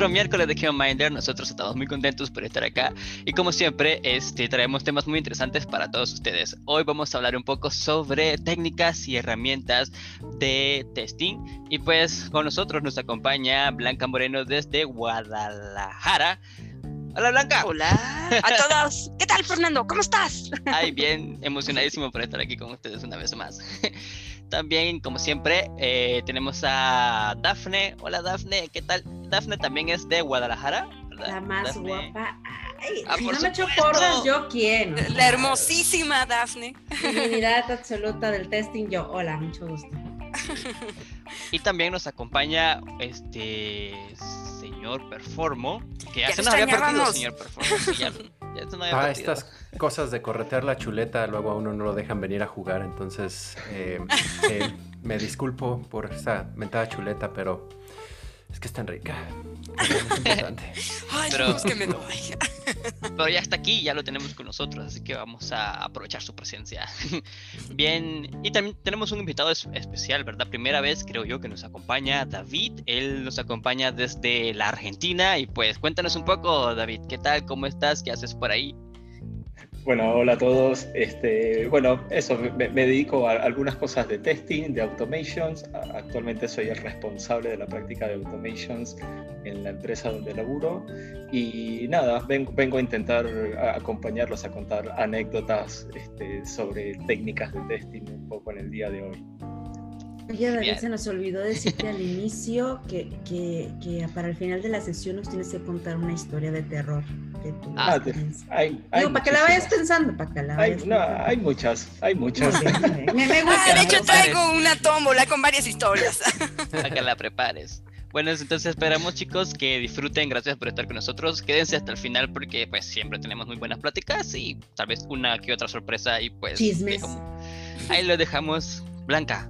otro miércoles de Minder. Nosotros estamos muy contentos por estar acá y como siempre, este, traemos temas muy interesantes para todos ustedes. Hoy vamos a hablar un poco sobre técnicas y herramientas de testing y pues con nosotros nos acompaña Blanca Moreno desde Guadalajara. Hola Blanca. Hola a todos. ¿Qué tal Fernando? ¿Cómo estás? Ay, bien, emocionadísimo por estar aquí con ustedes una vez más. También, como siempre, eh, tenemos a Dafne. Hola Dafne, ¿qué tal? Dafne también es de Guadalajara. La más guapa. Ay, ah, si no me echo porras, yo quién. La hermosísima Dafne. Divinidad absoluta del testing, yo. Hola, mucho gusto. Y también nos acompaña este señor Performo, que ya se nos había perdido, señor Performo. ah, estas cosas de corretear la chuleta, luego a uno no lo dejan venir a jugar, entonces eh, eh, me disculpo por esta mentada chuleta, pero es que es tan rica. Ay, pero, que me doy. pero ya está aquí, ya lo tenemos con nosotros, así que vamos a aprovechar su presencia. Bien, y también tenemos un invitado especial, ¿verdad? Primera vez creo yo que nos acompaña David. Él nos acompaña desde la Argentina y pues cuéntanos un poco, David, ¿qué tal? ¿Cómo estás? ¿Qué haces por ahí? Bueno, hola a todos. Este, bueno, eso, me, dedico a algunas cosas de testing, de automations. Actualmente soy el responsable de la práctica de automations en la empresa donde laburo. Y nada, vengo, vengo a intentar acompañarlos a contar anécdotas este, sobre técnicas de testing un poco en el día de hoy. Oye, David, se nos olvidó decirte al inicio que, que, que, para el final de la sesión nos tienes que contar una historia de terror. De tu ah, hay, Digo, para que la vayas pensando, para que la vayas hay, no, hay muchas, hay muchas. me, me gusta. Ah, de hecho, traigo una tómbola con varias historias. Para que la prepares. Bueno, entonces esperamos chicos que disfruten, gracias por estar con nosotros, quédense hasta el final porque pues siempre tenemos muy buenas pláticas y tal vez una que otra sorpresa y pues... Chismes. Ahí lo dejamos. Blanca,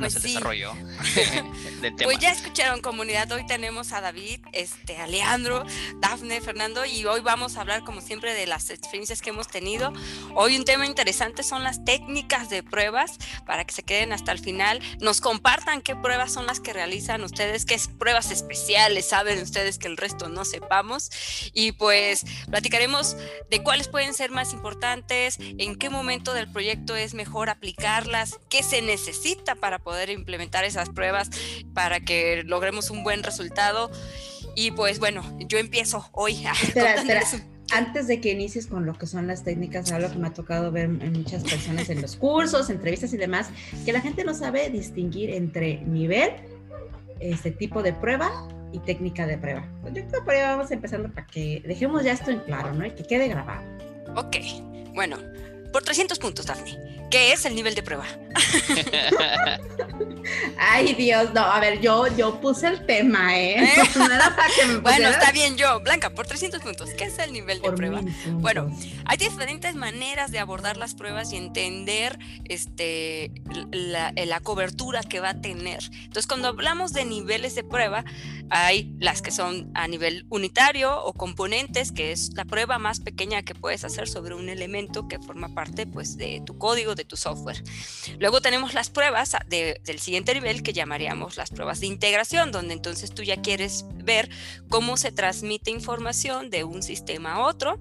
pues desarrollo Pues ya escucharon comunidad, hoy tenemos a David, este, a Leandro, Dafne, Fernando y hoy vamos a hablar como siempre de las experiencias que hemos tenido. Hoy un tema interesante son las técnicas de pruebas para que se queden hasta el final, nos compartan qué pruebas son las que realizan ustedes, qué pruebas especiales saben ustedes que el resto no sepamos. Y pues platicaremos de cuáles pueden ser más importantes, en qué momento del proyecto es mejor aplicarlas, qué se necesita para poder implementar esas pruebas para que logremos un buen resultado. Y pues bueno, yo empiezo hoy. A espera, espera. Antes de que inicies con lo que son las técnicas, algo que me ha tocado ver en muchas personas en los cursos, entrevistas y demás, que la gente no sabe distinguir entre nivel, este tipo de prueba y técnica de prueba. Pues yo creo que vamos empezando para que dejemos ya esto en claro, ¿no? Y que quede grabado. Ok, bueno, por 300 puntos, Daphne. ¿Qué es el nivel de prueba? Ay, Dios, no, a ver, yo, yo puse el tema, ¿eh? ¿Eh? bueno, está bien yo. Blanca, por 300 puntos, ¿qué es el nivel de prueba? Bueno, hay diferentes maneras de abordar las pruebas y entender este, la, la cobertura que va a tener. Entonces, cuando hablamos de niveles de prueba, hay las que son a nivel unitario o componentes, que es la prueba más pequeña que puedes hacer sobre un elemento que forma parte pues, de tu código, de tu software. Luego tenemos las pruebas del siguiente nivel que llamaríamos las pruebas de integración, donde entonces tú ya quieres ver cómo se transmite información de un sistema a otro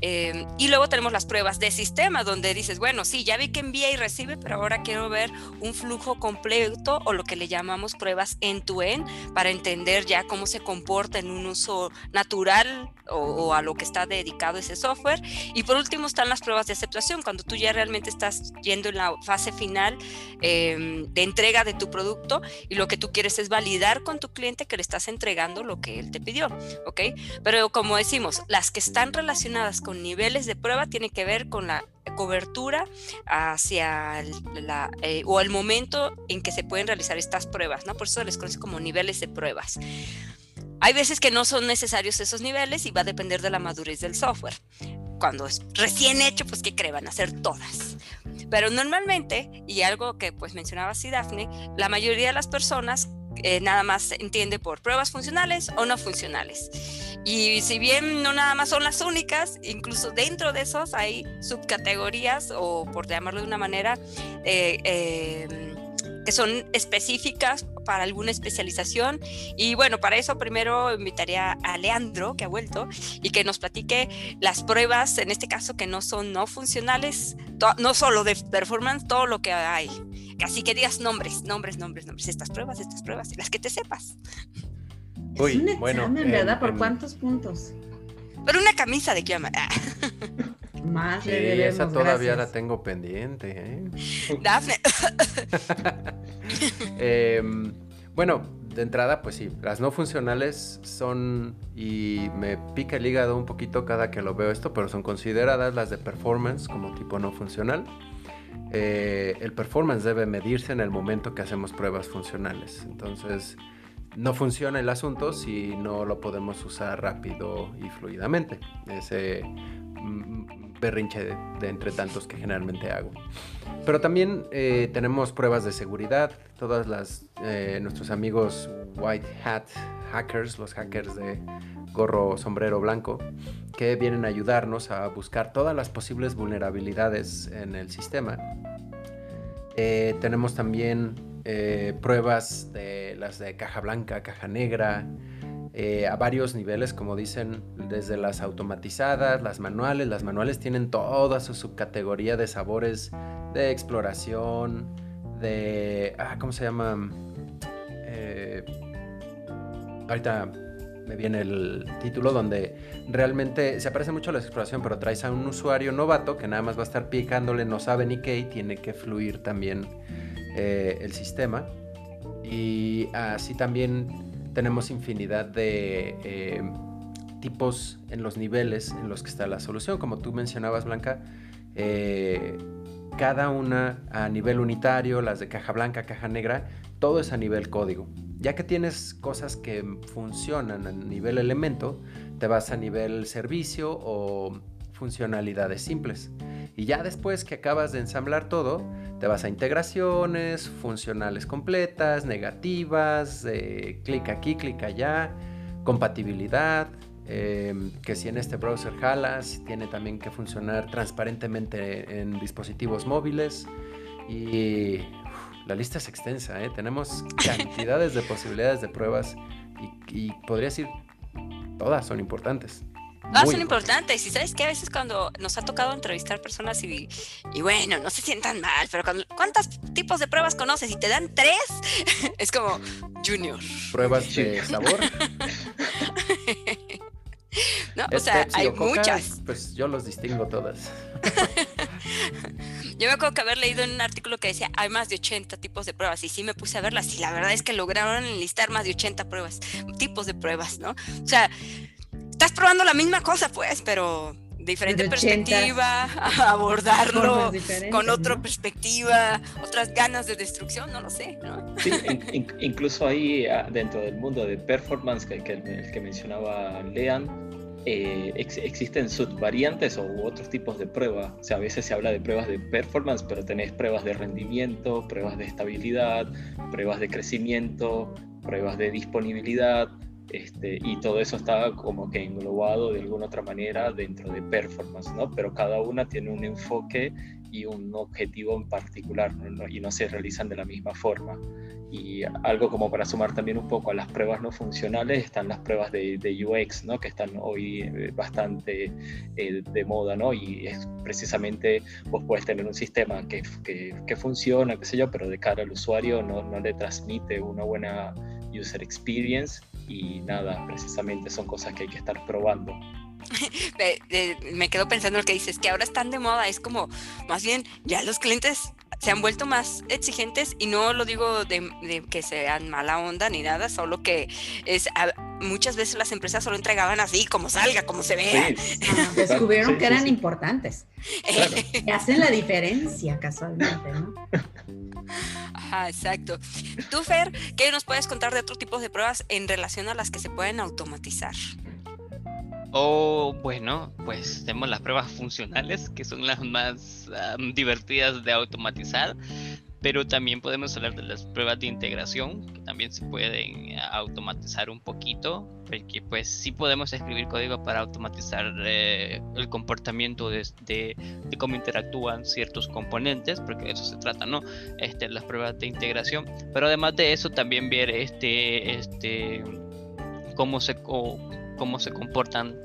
Em, y luego tenemos las pruebas de sistema, donde dices, bueno, sí, ya vi que envía y recibe, pero ahora quiero ver un flujo completo o lo que le llamamos pruebas end-to-end para entender ya cómo se comporta en un uso natural o, a lo que está dedicado ese software. Y por último están las pruebas de aceptación, cuando tú ya realmente estás yendo en la fase final em, de entrega de tu producto y lo que tú quieres es validar con tu cliente que le estás entregando lo que él te pidió, ¿ok? Pero como decimos, las que están relacionadas con con niveles de prueba tiene que ver con la cobertura hacia la, eh, o el momento en que se pueden realizar estas pruebas, ¿no? Por eso les conoce como niveles de pruebas. Hay veces que no son necesarios esos niveles y va a depender de la madurez del software. Cuando es recién hecho, pues ¿qué creen? Hacer todas. Pero normalmente, y algo que pues mencionaba así Daphne, la mayoría de las personas eh, nada más entiende por pruebas funcionales o no funcionales. Y si bien no nada más son las únicas, incluso dentro de esos hay subcategorías o por llamarlo de una manera, eh, em, que son específicas para alguna especialización. Y bueno, para eso primero invitaría a Leandro, que ha vuelto, y que nos platique las pruebas, en este caso que no son no funcionales, no solo de performance, todo lo que hay. Así que digas nombres, nombres, nombres, nombres, estas pruebas, estas pruebas, las que te sepas. Uy, es un examen, bueno, ¿verdad? ¿Por cuántos puntos? Por una camisa de qué Más sí, esa todavía la tengo pendiente. ¿eh? Dafne. Em, bueno, de entrada, pues sí, las no funcionales son, y me pica el hígado un poquito cada que lo veo esto, pero son consideradas las de performance como tipo no funcional. Eh, el performance debe medirse en el momento que hacemos pruebas funcionales. Entonces, no funciona el asunto si no lo podemos usar rápido y fluidamente. Ese mm, berrinche de, entre tantos que generalmente hago. Pero también eh, tenemos pruebas de seguridad. Todas las eh, nuestros amigos white hat hackers, los hackers de gorro sombrero blanco, que vienen a ayudarnos a buscar todas las posibles vulnerabilidades en el sistema. Eh, tenemos también pruebas de las de caja blanca, caja negra, eh, a varios niveles, como dicen, desde las automatizadas, las manuales. Las manuales tienen toda su subcategoría de sabores de exploración, de... Ah, ¿Cómo se llama? Eh, ahorita me viene el título donde realmente se aparece mucho la exploración, pero traes a un usuario novato que nada más va a estar picándole, no sabe ni qué y tiene que fluir también eh, el sistema. Y así también tenemos infinidad de eh, tipos en los niveles en los que está la solución. Como tú mencionabas, Blanca, eh, cada una a nivel unitario, las de caja blanca, caja negra, todo es a nivel código. Ya que tienes cosas que funcionan a nivel elemento, te vas a nivel servicio o funcionalidades simples. Y ya después que acabas de ensamblar todo, te vas a integraciones, funcionales completas, negativas, eh, clic aquí, clic allá, compatibilidad, em, que si en este browser jalas, tiene también que funcionar transparentemente en dispositivos móviles. Y la lista es extensa, ¿eh? tenemos cantidades de posibilidades de pruebas y, y podría decir, todas son importantes. Todas son importantes. Y sabes que a veces cuando nos ha tocado entrevistar personas y, y bueno, no se sientan mal, pero cuando, ¿cuántos tipos de pruebas conoces? Y te dan tres, es como Junior. ¿Pruebas de sabor? no, o sea, hay muchas. Pues yo los distingo todas. Yo me acuerdo que haber leído en un artículo que decía hay más de 80 tipos de pruebas y sí me puse a verlas y la verdad es que lograron enlistar más de 80 pruebas, tipos de pruebas, ¿no? O sea, estás probando la misma cosa, pues, pero diferente perspectiva, abordarlo con otra perspectiva, otras ganas de destrucción, no lo sé, ¿no? Sí, incluso ahí ah, dentro del mundo de performance que, que, el que mencionaba Lean, eh, existen subvariantes o otros tipos de pruebas. O sea, a veces se habla de pruebas de performance, pero tenés pruebas de rendimiento, pruebas de estabilidad, pruebas de crecimiento, pruebas de disponibilidad. Este, y todo eso está como que englobado de alguna otra manera dentro de performance, ¿no? Pero cada una tiene un enfoque y un objetivo en particular y no se realizan de la misma forma. Y algo como para sumar también un poco a las pruebas no funcionales están las pruebas de, UX, ¿no? Que están hoy eh, bastante eh, de moda, ¿no? Y es precisamente vos puedes tener un sistema que, que, que funciona, qué sé yo, pero de cara al usuario no, no le transmite una buena user experience y nada, precisamente son cosas que hay que estar probando. me quedo pensando lo que dices, que ahora están de moda, es como, más bien, ya los clientes se han vuelto más exigentes y no lo digo de, que sean mala onda ni nada, solo que es muchas veces las empresas solo entregaban así, como salga, como se vea. Ah, descubrieron que eran importantes. Que hacen la diferencia casualmente, ¿no? Ajá, exacto. Tú, Fer, ¿qué nos puedes contar de otros tipos de pruebas en relación a las que se pueden automatizar? O bueno, pues tenemos las pruebas funcionales, que son las más divertidas de automatizar. pero también podemos hablar de las pruebas de integración, que también se pueden eh, automatizar un poquito, porque pues sí podemos escribir código para automatizar eh, el comportamiento de, de, cómo interactúan ciertos componentes, porque de eso se trata, ¿no? Este, las pruebas de integración, pero además de eso también ver este, este, cómo se, cómo se comportan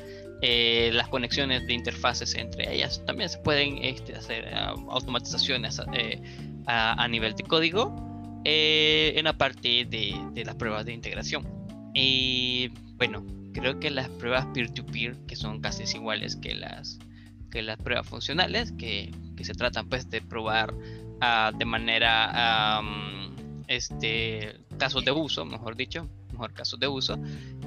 eh, las conexiones de interfaces entre ellas. También se pueden este, hacer automatizaciones a, nivel de código eh, en la parte de, las pruebas de integración. Y bueno, creo que las pruebas peer-to-peer, que son casi iguales que las, que las pruebas funcionales, que, se tratan pues de probar ah, de manera, este, casos de uso, mejor dicho, mejor casos de uso,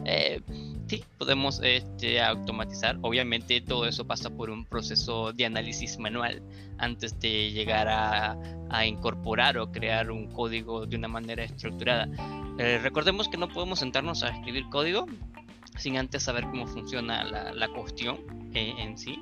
eh, sí, podemos este, automatizar. Obviamente todo eso pasa por un proceso de análisis manual antes de llegar a, incorporar o crear un código de una manera estructurada. Eh, recordemos que no podemos sentarnos a escribir código sin antes saber cómo funciona la, cuestión eh, en sí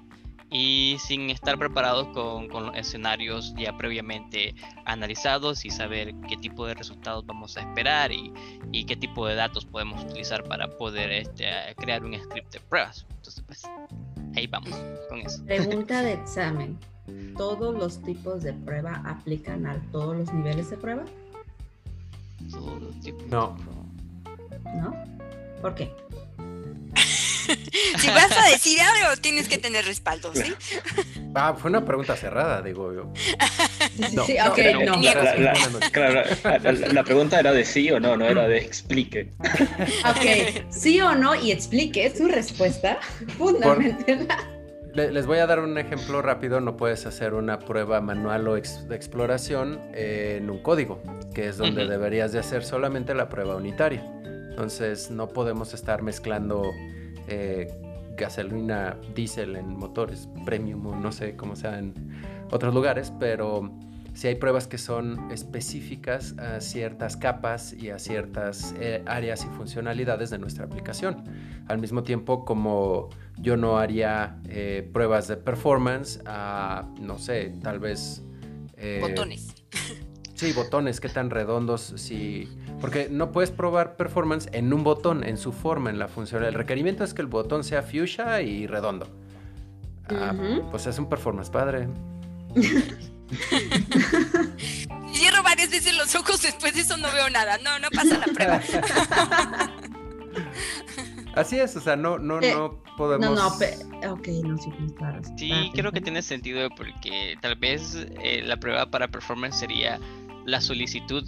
y sin estar preparados con, con, escenarios ya previamente analizados y saber qué tipo de resultados vamos a esperar y, y qué tipo de datos podemos utilizar para poder este, crear un script de pruebas. Entonces, pues ahí vamos con eso. Pregunta de examen. ¿Todos los tipos de prueba aplican a todos los niveles de prueba? Todos los tipos. No. ¿No? ¿Por qué? si vas a decir algo, tienes que tener respaldo, ¿sí? Ah, fue una pregunta cerrada, digo yo. No, sí, ok, no. La, pregunta era de sí o no, no era de explique. Ok, sí o no y explique su respuesta fundamental. les voy a dar un ejemplo rápido. No puedes hacer una prueba manual o de exploración en un código, que es donde deberías de hacer solamente la prueba unitaria. Entonces no podemos estar mezclando eh, gasolina diésel en motores premium, no sé cómo sea en otros lugares, pero si hay pruebas que son específicas a ciertas capas y a ciertas eh, áreas y funcionalidades de nuestra aplicación. Al mismo tiempo, como yo no haría eh, pruebas de performance a, no sé, tal vez... botones. Sí, botones, qué tan redondos, si porque no puedes probar performance en un botón, en su forma, en la función. El requerimiento es que el botón sea fuchsia y redondo. Ah, pues es un performance padre. Cierro varias veces los ojos, después de eso no veo nada. No, no pasa la prueba. Así es, o sea, no, no, eh, no podemos. No, no, ok, no, sí, claro. Sí, creo que tiene sentido porque tal vez eh, la prueba para performance sería la solicitud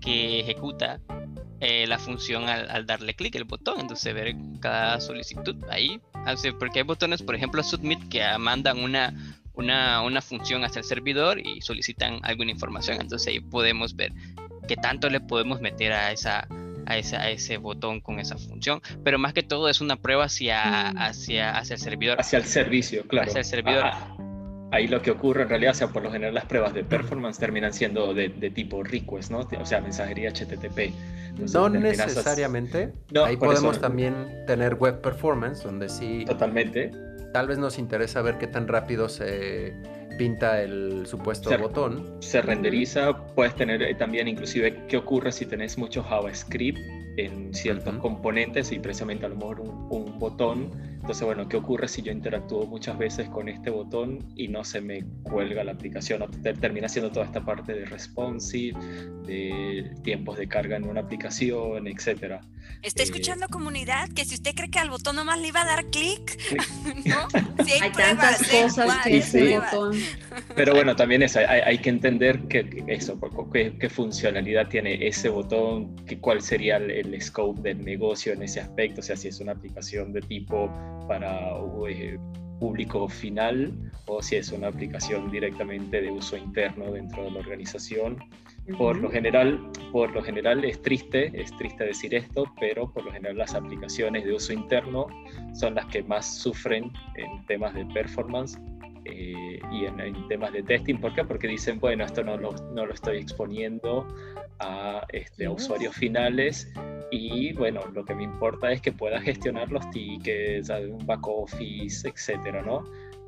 que ejecuta eh, la función al, darle clic el botón. Entonces ver cada solicitud ahí. Porque hay botones, por ejemplo, submit que mandan una, una, una función hacia el servidor y solicitan alguna información. Entonces ahí podemos ver qué tanto le podemos meter a esa, a ese, a ese botón con esa función, pero más que todo es una prueba hacia, mm. hacia, hacia el servidor. Hacia el servicio, claro. Hacia el servidor ahí lo que ocurre en realidad, o sea, por lo general las pruebas de performance terminan siendo de, tipo request, ¿no? O sea, mensajería HTTP. no necesariamente. ahí podemos también tener web performance, donde sí. Totalmente. Tal vez nos interesa ver qué tan rápido se pinta el supuesto botón. Se renderiza, puedes tener eh, también inclusive qué ocurre si tenés mucho JavaScript en ciertos componentes y precisamente a lo mejor un, botón. Entonces, bueno, ¿qué ocurre si yo interactúo muchas veces con este botón y no se me cuelga la aplicación? O termina siendo toda esta parte de responsive, de tiempos de carga en una aplicación, etcétera. Está eh, escuchando comunidad que si usted cree que al botón nomás le iba a dar clic, ¿no? Si hay, tantas cosas que ese botón. Pero bueno, también es, hay, que entender que, eso, qué, qué, funcionalidad tiene ese botón, que, cuál sería el el scope del negocio en ese aspecto, o sea, si es una aplicación de tipo para eh, público final o si es una aplicación directamente de uso interno dentro de la organización. Por lo general, por lo general es triste, es triste decir esto, pero por lo general las aplicaciones de uso interno son las que más sufren en temas de performance eh, y en, temas de testing. ¿Por qué? Porque dicen, bueno, esto no lo, no lo estoy exponiendo a, este, a usuarios finales y bueno, lo que me importa es que pueda gestionar los tickets, un back office, etcétera, ¿no?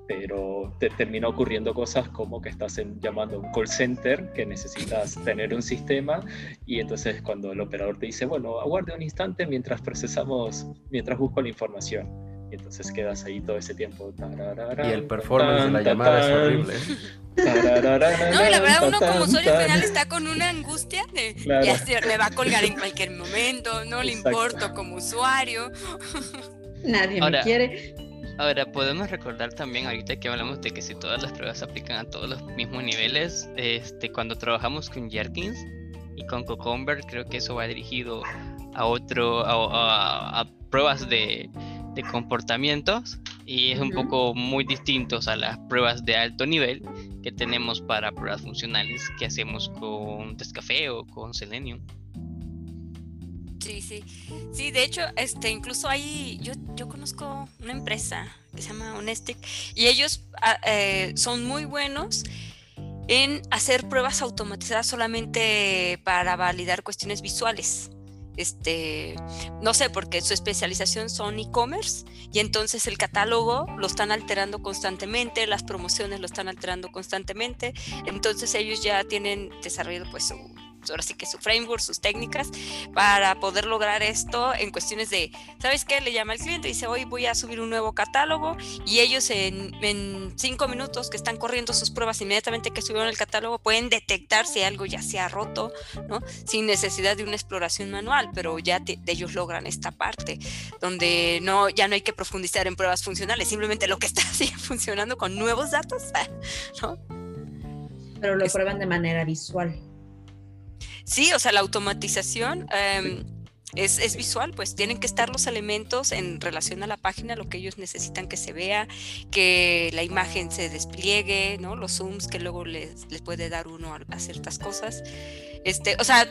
pero te termina ocurriendo cosas como que estás llamando a un call center que necesitas tener un sistema y entonces cuando el operador te dice, bueno, aguarde un instante mientras procesamos, mientras busco la información. Y entonces quedas ahí todo ese tiempo. y el performance de la llamada es horrible. No, la verdad uno como usuario final está con una angustia de ya se, me va a colgar en cualquier momento, no le importo como usuario. Nadie me quiere. Ahora, podemos recordar también, ahorita que hablamos de que si todas las pruebas se aplican a todos los mismos niveles, este, cuando trabajamos con Jerkins y con Cucumber, creo que eso va dirigido a otro, a, pruebas de, de, comportamientos y es un poco muy distintos a las pruebas de alto nivel que tenemos para pruebas funcionales que hacemos con Descafé o con Selenium. Sí, sí. Sí, de hecho, este, incluso hay, yo, yo conozco una empresa que se llama Honestic y ellos ah, eh, son muy buenos en hacer pruebas automatizadas solamente para validar cuestiones visuales. Este, no sé, porque su especialización son e-commerce y entonces el catálogo lo están alterando constantemente, las promociones lo están alterando constantemente, entonces ellos ya tienen desarrollado pues su ahora sí que su framework, sus técnicas para poder lograr esto en cuestiones de, ¿sabes qué? Le llama al cliente y dice, hoy voy a subir un nuevo catálogo y ellos en, cinco minutos que están corriendo sus pruebas inmediatamente que subieron el catálogo pueden detectar si algo ya se ha roto, ¿no? Sin necesidad de una exploración manual, pero ya ellos logran esta parte donde no, ya no hay que profundizar en pruebas funcionales, simplemente lo que está sigue funcionando con nuevos datos, ¿no? Pero lo prueban de manera visual. Sí, o sea, la automatización em, es, visual, pues tienen que estar los elementos en relación a la página, lo que ellos necesitan que se vea, que la imagen se despliegue, ¿no? Los zooms que luego les, puede dar uno a, ciertas cosas. Este, o sea,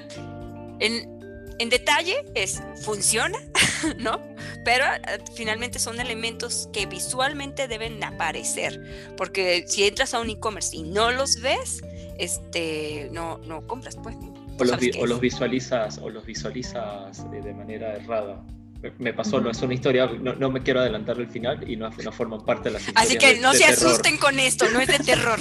en, en detalle es funciona, ¿no? Pero eh, finalmente son elementos que visualmente deben aparecer, porque si entras a un e-commerce y no los ves, este, no, no compras, pues. O los, visualizas, o los visualizas de, manera errada. Me pasó, no es una historia, no, me quiero adelantar el final y no, no forman parte de la Así que no se asusten con esto, no es de terror.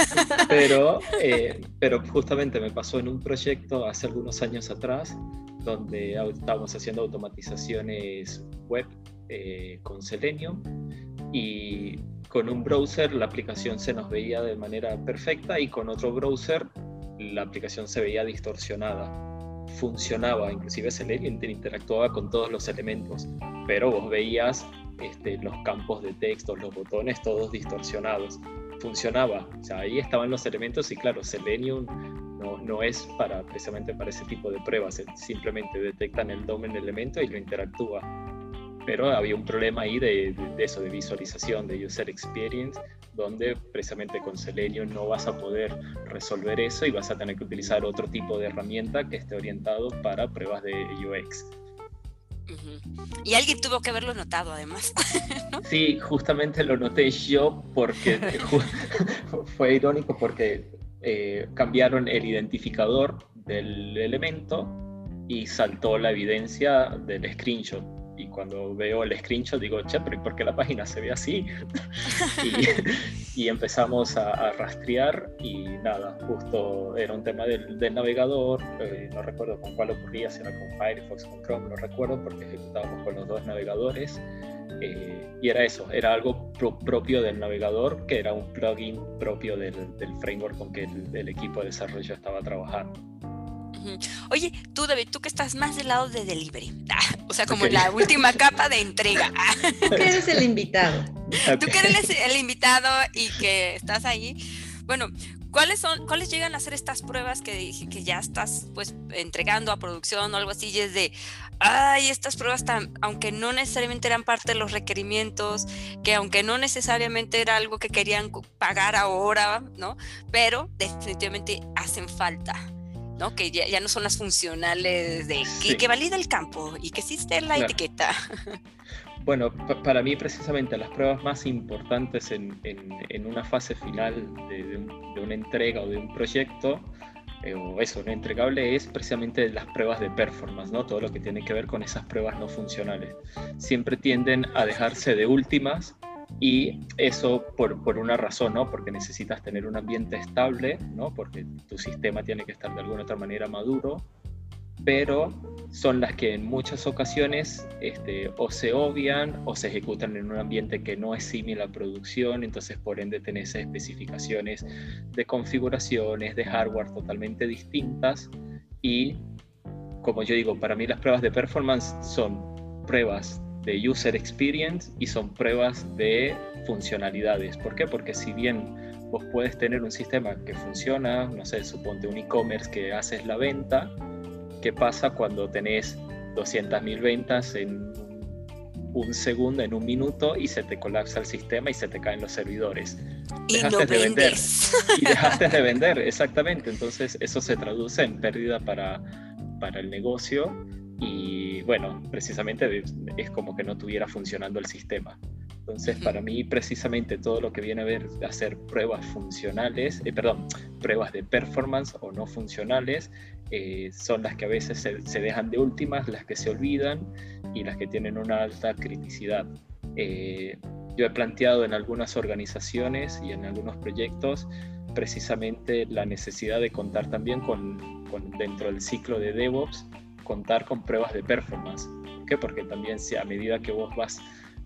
pero, eh, pero justamente me pasó en un proyecto hace algunos años atrás, donde estábamos haciendo automatizaciones web eh, con Selenium y con un browser la aplicación se nos veía de manera perfecta y con otro browser la aplicación se veía distorsionada. Funcionaba, inclusive Selenium interactuaba con todos los elementos, pero vos veías este, los campos de texto, los botones, todos distorsionados. Funcionaba, o sea, ahí estaban los elementos y claro, Selenium no, no es para, precisamente para ese tipo de pruebas, simplemente detectan el domen elemento y lo interactúa pero había un problema ahí de, eso, de visualización, de user experience, donde precisamente con Selenium no vas a poder resolver eso y vas a tener que utilizar otro tipo de herramienta que esté orientado para pruebas de UX. Y alguien tuvo que haberlo notado además. Sí, justamente lo noté yo porque fue irónico porque eh, cambiaron el identificador del elemento y saltó la evidencia del screenshot y cuando veo el screenshot digo, che, pero ¿por qué la página se ve así? y, empezamos a, rastrear y nada, justo era un tema del, navegador, eh, no recuerdo con cuál ocurría, si era con Firefox, con Chrome, no recuerdo porque ejecutábamos con los dos navegadores. Eh, y era eso, era algo propio del navegador, que era un plugin propio del, framework con que el equipo de desarrollo estaba trabajando. Oye, tú, David, tú que estás más del lado de delivery, ah, o sea, como la última capa de entrega. Tú que eres el invitado. Tú que eres el invitado y que estás ahí. Bueno, ¿cuáles son, cuáles llegan a ser estas pruebas que, que ya estás pues entregando a producción o algo así? Y es de, ay, estas pruebas, tan, aunque no necesariamente eran parte de los requerimientos, que aunque no necesariamente era algo que querían pagar ahora, ¿no? Pero definitivamente hacen falta. ¿No? Que ya, no son las funcionales de que, valida el campo y que existe la etiqueta. Bueno, para mí precisamente las pruebas más importantes en, una fase final de, una entrega o de un proyecto, eh, o eso, no entregable, es precisamente las pruebas de performance, ¿no? Todo lo que tiene que ver con esas pruebas no funcionales. Siempre tienden a dejarse de últimas Y eso por, por, una razón, ¿no? Porque necesitas tener un ambiente estable, ¿no? Porque tu sistema tiene que estar de alguna otra manera maduro, pero son las que en muchas ocasiones este, o se obvian o se ejecutan en un ambiente que no es similar a producción, entonces por ende tenés especificaciones de configuraciones, de hardware totalmente distintas y como yo digo, para mí las pruebas de performance son pruebas de user experience y son pruebas de funcionalidades. ¿Por qué? Porque si bien vos puedes tener un sistema que funciona, no sé, suponte un e-commerce que haces la venta, ¿qué pasa cuando tenés 200.000 ventas en un segundo, en un minuto y se te colapsa el sistema y se te caen los servidores? Y dejaste de vender. Y dejaste de vender, exactamente. Entonces eso se traduce en pérdida para, para el negocio y bueno, precisamente es como que no tuviera funcionando el sistema. Entonces, para mí, precisamente todo lo que viene a ver hacer pruebas funcionales, eh, perdón, pruebas de performance o no funcionales, eh, son las que a veces se, dejan de últimas, las que se olvidan y las que tienen una alta criticidad. Eh, yo he planteado en algunas organizaciones y en algunos proyectos precisamente la necesidad de contar también con, con dentro del ciclo de DevOps, contar con pruebas de performance. ¿Por qué? Porque también si a medida que vos vas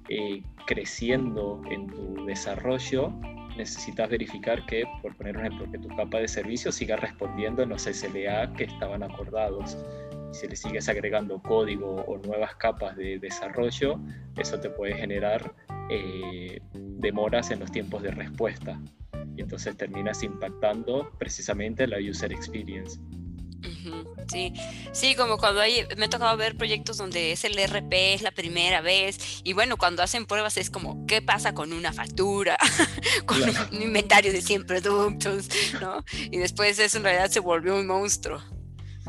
eh, creciendo en tu desarrollo, necesitas verificar que, por poner un ejemplo, que tu capa de servicio siga respondiendo en los SLA que estaban acordados. Si le sigues agregando código o nuevas capas de desarrollo, eso te puede generar eh, demoras en los tiempos de respuesta. Y entonces terminas impactando precisamente la user experience. Sí, sí, como cuando hay, me ha tocado ver proyectos donde es el RP, es la primera vez, y bueno, cuando hacen pruebas es como, ¿qué pasa con una factura? con un inventario de 100 productos, ¿no? Y después eso en realidad se volvió un monstruo.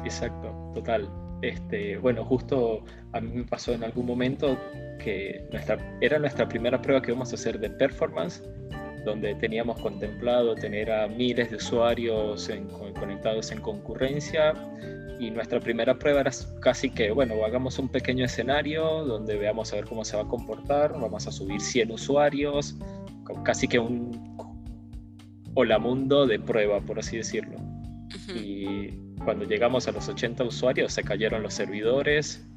Exacto, total. Este, bueno, justo a mí me pasó en algún momento que nuestra, era nuestra primera prueba que íbamos a hacer de performance donde teníamos contemplado tener a miles de usuarios conectados en concurrencia y nuestra primera prueba era casi que, bueno, hagamos un pequeño escenario donde veamos a ver cómo se va a comportar, vamos a subir 100 usuarios, casi que un hola mundo de prueba, por así decirlo. Y cuando llegamos a los 80 usuarios se cayeron los servidores,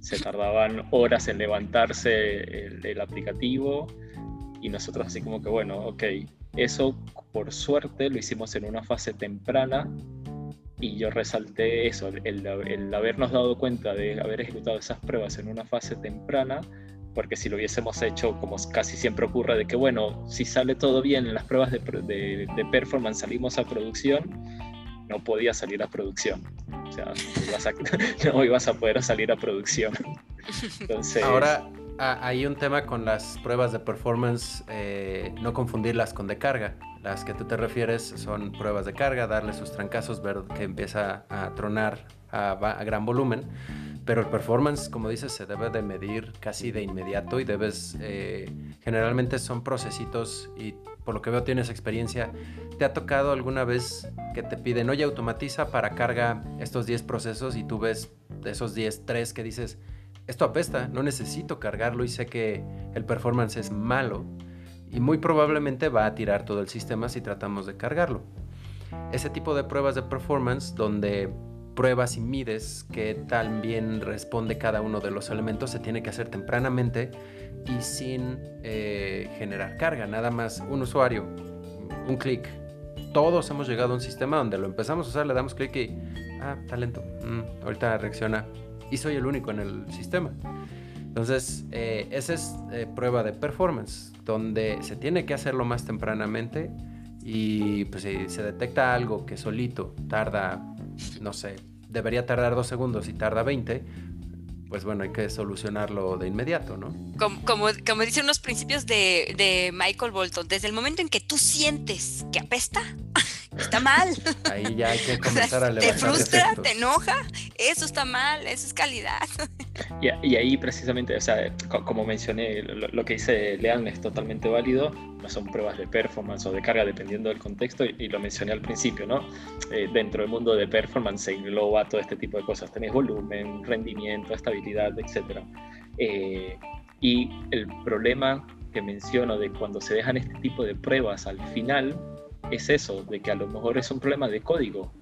se tardaban horas en levantarse el aplicativo y nosotros así como que, bueno, ok, eso por suerte lo hicimos en una fase temprana y yo resalté eso, el, el, habernos dado cuenta de haber ejecutado esas pruebas en una fase temprana, porque si lo hubiésemos hecho como casi siempre ocurre, de que bueno, si sale todo bien en las pruebas de, de, de performance salimos a producción, no podía salir a producción. O sea, no ibas a poder salir a producción. Entonces, Ahora, hay un tema con las pruebas de performance, eh, no confundirlas con de carga. Las que tú te refieres son pruebas de carga, darle sus trancazos, ver que empieza a tronar a, gran volumen. Pero el performance, como dices, se debe de medir casi de inmediato y debes, eh, generalmente son procesitos y por lo que veo tienes experiencia. ¿Te ha tocado alguna vez que te piden, oye, automatiza para carga estos 10 procesos y tú ves de esos 10, 3 que dices, esto apesta, no necesito cargarlo y sé que el performance es malo y muy probablemente va a tirar todo el sistema si tratamos de cargarlo. Ese tipo de pruebas de performance donde pruebas y mides qué tan bien responde cada uno de los elementos se tiene que hacer tempranamente y sin eh, generar carga, nada más un usuario, un clic. Todos hemos llegado a un sistema donde lo empezamos a usar, le damos clic y, ah, talento, mm, ahorita reacciona y soy el único en el sistema. Entonces, eh, esa es eh, prueba de performance, donde se tiene que hacerlo más tempranamente y pues si se detecta algo que solito tarda, no sé, debería tardar dos segundos y tarda 20, pues bueno, hay que solucionarlo de inmediato, ¿no? Como, como, como dicen los principios de, de Michael Bolton, desde el momento en que tú sientes que apesta, está mal. Ahí ya hay que comenzar a levantar Te frustra, te enoja, eso está mal, eso es calidad. Y, ahí precisamente, o sea, como mencioné, lo, que dice Lean es totalmente válido, no son pruebas de performance o de carga dependiendo del contexto, y, lo mencioné al principio, ¿no? Eh, dentro del mundo de performance se engloba todo este tipo de cosas, tenés volumen, rendimiento, estabilidad, etc. Eh, y el problema que menciono de cuando se dejan este tipo de pruebas al final es eso, de que a lo mejor es un problema de código.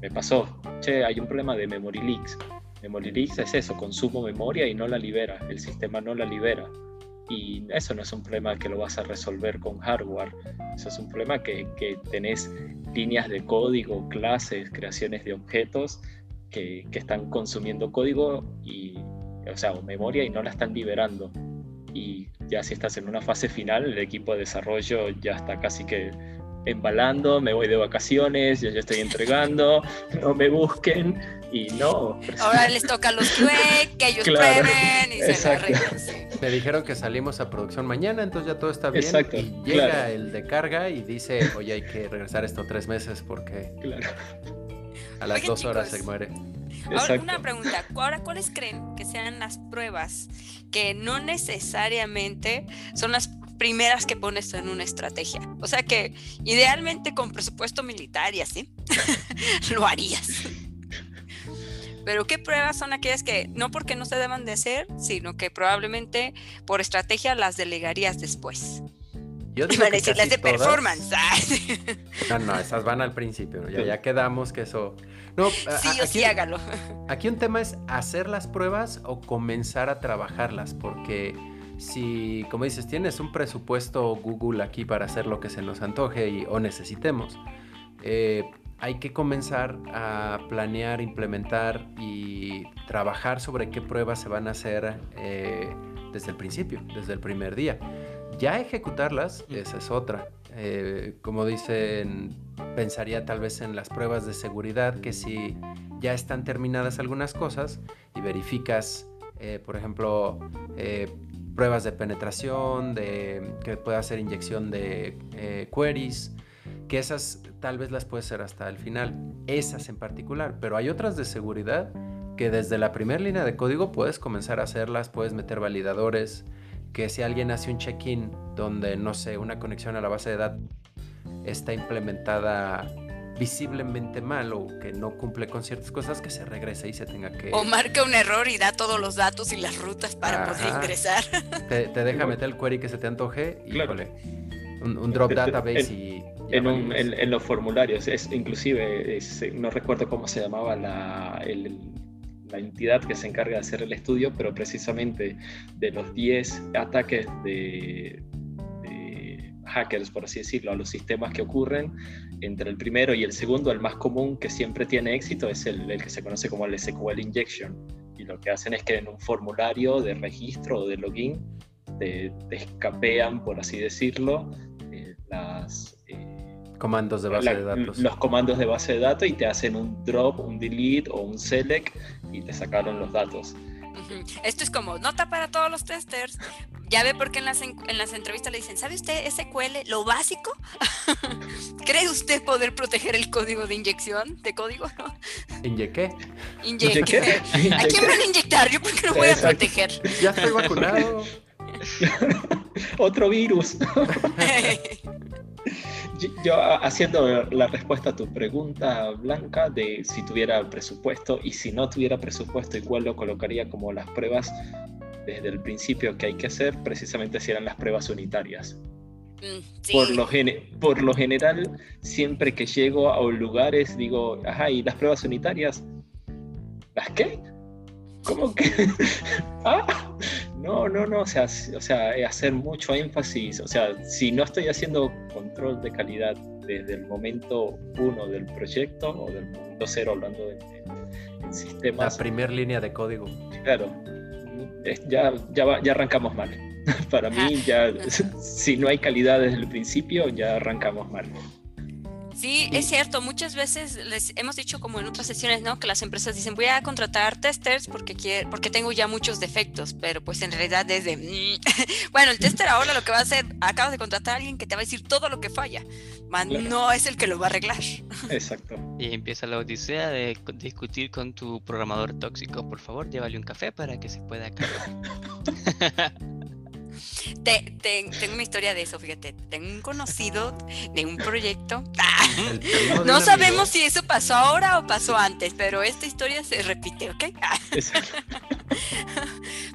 Me pasó, che, hay un problema de memory leaks. Memory leaks es eso, consumo memoria y no la libera, el sistema no la libera. Y eso no es un problema que lo vas a resolver con hardware, eso es un problema que, que tenés líneas de código, clases, creaciones de objetos que, que están consumiendo código y, o sea, memoria y no la están liberando. Y ya si estás en una fase final, el equipo de desarrollo ya está casi que embalando, me voy de vacaciones, yo ya estoy entregando, no me busquen y no. Ahora les toca a los QA, que ellos prueben y se arreglan. Me dijeron que salimos a producción mañana, entonces ya todo está bien. Exacto, y llega el de carga y dice, oye, hay que regresar esto tres meses porque a las dos horas se muere. Ahora, una pregunta, ahora, ¿cuáles creen que sean las pruebas que no necesariamente son las primeras que pones en una estrategia. O sea que idealmente con presupuesto militar y así, lo harías. Pero ¿qué pruebas son aquellas que no porque no se deban de hacer, sino que probablemente por estrategia las delegarías después? Yo digo a decir las de performance. no, no, esas van al principio. Ya, ya quedamos que eso. No, sí o sí, hágalo. Aquí un tema es hacer las pruebas o comenzar a trabajarlas, porque si, como dices, tienes un presupuesto Google aquí para hacer lo que se nos antoje y, o necesitemos, eh, hay que comenzar a planear, implementar y trabajar sobre qué pruebas se van a hacer eh, desde el principio, desde el primer día. Ya ejecutarlas, esa es otra. Eh, como dicen, pensaría tal vez en las pruebas de seguridad, que si ya están terminadas algunas cosas y verificas, por ejemplo, pruebas de penetración, de que pueda hacer inyección de eh, queries, que esas tal vez las puede hacer hasta el final, esas en particular, pero hay otras de seguridad que desde la primera línea de código puedes comenzar a hacerlas, puedes meter validadores, que si alguien hace un check-in donde, no sé, una conexión a la base de datos está implementada visiblemente mal o que no cumple con ciertas cosas, que se regrese y se tenga que... O marca un error y da todos los datos y las rutas para poder ingresar. Te, deja meter el query que se te antoje y un, drop database y... En, los formularios, es inclusive, no recuerdo cómo se llamaba la, la entidad que se encarga de hacer el estudio, pero precisamente de los 10 ataques de, hackers, por así decirlo, a los sistemas que ocurren, entre el primero y el segundo, el más común que siempre tiene éxito es el, que se conoce como el SQL Injection. Y lo que hacen es que en un formulario de registro o de login te, escapean, por así decirlo, eh, las... Eh, comandos de base de datos. Los comandos de base de datos y te hacen un drop, un delete o un select y te sacaron los datos. Esto es como nota para todos los testers. Ya ve por qué en las, en las entrevistas le dicen, ¿sabe usted SQL, lo básico? ¿Cree usted poder proteger el código de inyección de código? ¿Inyecté? Inyecté. ¿A quién van a inyectar? Yo porque no voy a proteger. Ya estoy vacunado. Otro virus. Yo haciendo la respuesta a tu pregunta, Blanca, de si tuviera presupuesto y si no tuviera presupuesto, igual lo colocaría como las pruebas desde el principio que hay que hacer, precisamente si eran las pruebas unitarias. Mm, por, lo por lo general, siempre que llego a lugares, digo, ajá, ¿y las pruebas unitarias? ¿Las qué? ¿Cómo que? ¿Ah? No, no, no, o sea, o sea, hacer mucho énfasis, o sea, si no estoy haciendo control de calidad desde el momento uno del proyecto o del momento cero, hablando de, sistemas. La primera línea de código. Claro, ya, ya, ya arrancamos mal. Para mí, ya, si no hay calidad desde el principio, ya arrancamos mal. Sí, es cierto. Muchas veces les hemos dicho, como en otras sesiones, ¿no? Que las empresas dicen, voy a contratar testers porque quiero, porque tengo ya muchos defectos, pero pues en realidad desde, mm". bueno, el tester ahora lo que va a hacer, acabas de contratar a alguien que te va a decir todo lo que falla, no es el que lo va a arreglar. Exacto. Y empieza la odisea de discutir con tu programador tóxico. Por favor, llévale un café para que se pueda acabar. tengo una historia de eso, fíjate. Tengo un conocido de un proyecto. no sabemos si eso pasó ahora o pasó antes, pero esta historia se repite, ¿ok?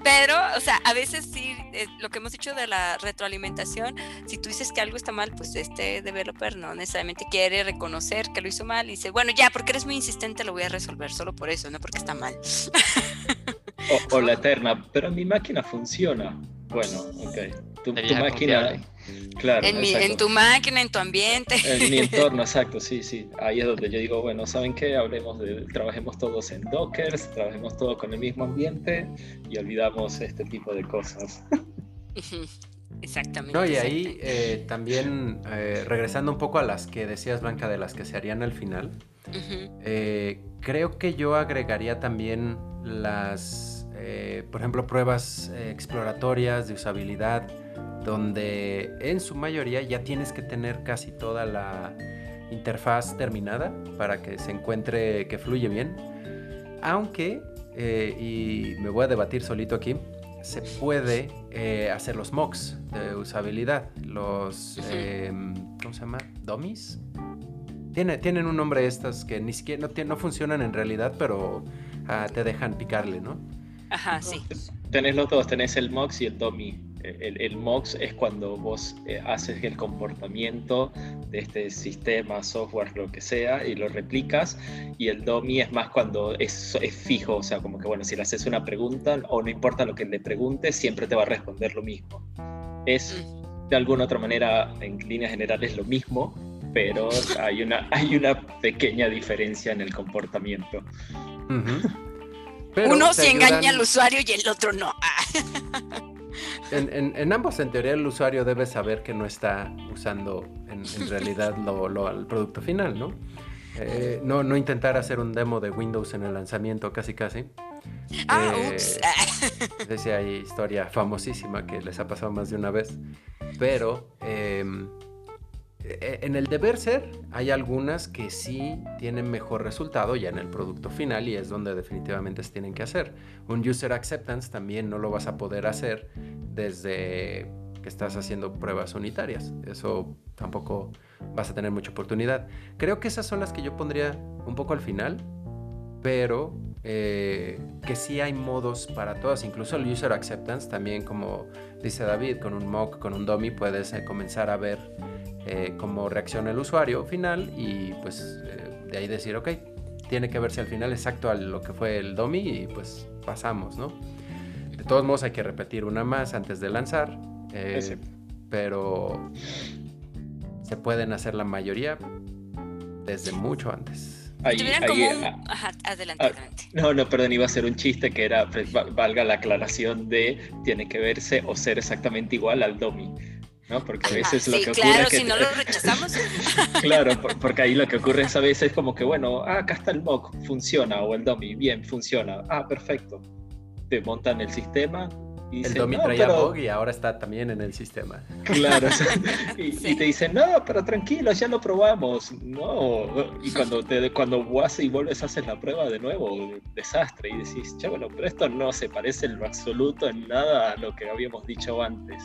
Pero, o sea, a veces sí, eh, lo que hemos dicho de la retroalimentación, si tú dices que algo está mal, pues este developer no necesariamente quiere reconocer que lo hizo mal y dice, bueno, ya, porque eres muy insistente, lo voy a resolver solo por eso, no porque está mal. O, la eterna, pero mi máquina funciona. Bueno, ok. Tu, máquina. Claro. En, tu máquina, en tu ambiente. En mi entorno, exacto, sí, sí. Ahí es donde yo digo, bueno, ¿saben qué? Hablemos de, trabajemos todos en Dockers, trabajemos todos con el mismo ambiente y olvidamos este tipo de cosas. Exactamente. No, y ahí eh, también, eh, regresando un poco a las que decías, Blanca, de las que se harían al final, eh, creo que yo agregaría también las, por ejemplo, pruebas exploratorias de usabilidad, donde en su mayoría ya tienes que tener casi toda la interfaz terminada para que se encuentre que fluye bien. Aunque, y me voy a debatir solito aquí, se puede eh, hacer los mocks de usabilidad, los, em, ¿cómo se llama? ¿Dummies? Tiene, tienen un nombre estas que ni siquiera no, no funcionan en realidad, pero ah, te dejan picarle, ¿no? Ajá, sí. Tenés los dos, tenés el MOX y el dummy el, el, MOX es cuando vos eh, haces el comportamiento de este sistema, software, lo que sea, y lo replicas. Y el DOMI es más cuando es, es fijo, o sea, como que, bueno, si le haces una pregunta o no importa lo que le preguntes, siempre te va a responder lo mismo. Es mm. de alguna otra manera, en líneas generales, lo mismo, pero hay una, hay una pequeña diferencia en el comportamiento. Uno se engaña al usuario y el otro no. En, ambos, en teoría, el usuario debe saber que no está usando en, realidad lo, el producto final, ¿no? Eh, ¿no? No intentar hacer un demo de Windows en el lanzamiento, casi casi. Ah, eh, ups. Decía, hay historia famosísima que les ha pasado más de una vez. Pero em, en el deber ser hay algunas que sí tienen mejor resultado ya en el producto final y es donde definitivamente se tienen que hacer. Un user acceptance también no lo vas a poder hacer desde que estás haciendo pruebas unitarias. Eso tampoco vas a tener mucha oportunidad. Creo que esas son las que yo pondría un poco al final, pero eh, que sí hay modos para todas, incluso el user acceptance también como dice David, con un mock, con un dummy puedes eh, comenzar a ver eh, cómo reacciona el usuario final y pues de ahí decir, ok, tiene que verse al final exacto a lo que fue el dummy y pues pasamos, ¿no? De todos modos hay que repetir una más antes de lanzar, pero se pueden hacer la mayoría desde mucho antes. Adelante, No, no, perdón, iba a ser un chiste que era, pues, valga la aclaración de, tiene que verse o ser exactamente igual al dummy ¿no? Porque a veces lo que ocurre claro, si no lo rechazamos. claro, porque ahí lo que ocurre es a veces como que, bueno, ah, acá está el mock, funciona, o el dummy, bien, funciona, ah, perfecto. Te montan el sistema. Y el dummy traía bug y ahora está también en el sistema. Claro, y, te dicen, no, pero tranquilo, ya lo probamos. No, y cuando, te, cuando vas y vuelves a hacer la prueba de nuevo, desastre, y decís, che, bueno, pero esto no se parece en lo absoluto en nada a lo que habíamos dicho antes.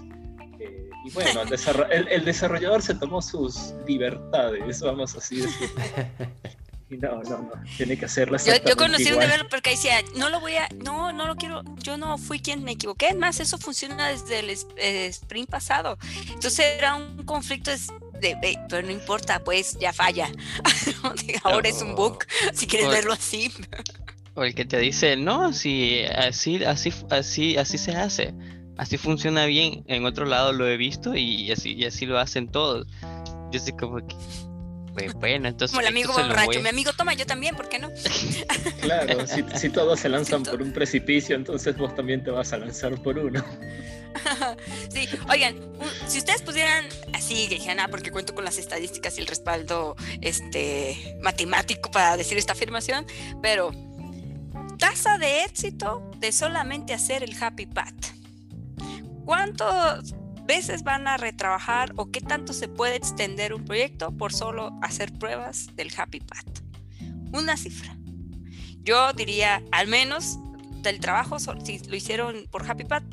Eh, y bueno, el, desarrollador se tomó sus libertades, vamos así decir. No, no, no, tiene que hacerlo Yo, yo conocí un developer que decía, no lo voy a, no, no lo quiero, yo no fui quien me equivoqué, más eso funciona desde el eh, sprint pasado. Entonces era un conflicto de, pero no importa, pues ya falla. Ahora es un bug, si quieres verlo así. O el que te dice, no, si así, así, así, así se hace así funciona bien, en otro lado lo he visto y así, y así lo hacen todos. Yo sé como que, pues, bueno, entonces... Como el amigo borracho, mi amigo toma, yo también, ¿por qué no? claro, si, todos se lanzan por un precipicio, entonces vos también te vas a lanzar por uno. sí, oigan, si ustedes pudieran así, ah, porque cuento con las estadísticas y el respaldo este, matemático para decir esta afirmación, pero tasa de éxito de solamente hacer el happy path. ¿Cuántas veces van a retrabajar o qué tanto se puede extender un proyecto por solo hacer pruebas del Happy Path? Una cifra. Yo diría, al menos del trabajo, si lo hicieron por Happy Path,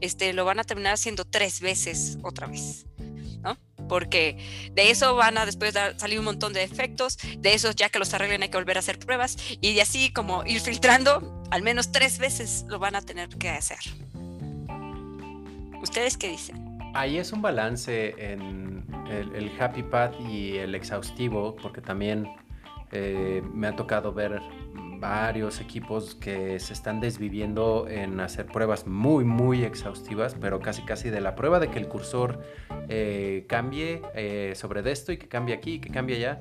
este, lo van a terminar haciendo tres veces otra vez, ¿no? porque de eso van a después salir un montón de efectos, de esos ya que los arreglen hay que volver a hacer pruebas y de así como ir filtrando, al menos tres veces lo van a tener que hacer. ¿Ustedes qué dicen? Ahí es un balance en el, happy path y el exhaustivo, porque también eh, me ha tocado ver varios equipos que se están desviviendo en hacer pruebas muy, muy exhaustivas, pero casi, casi de la prueba de que el cursor eh, cambie eh, sobre esto y que cambie aquí y que cambie allá.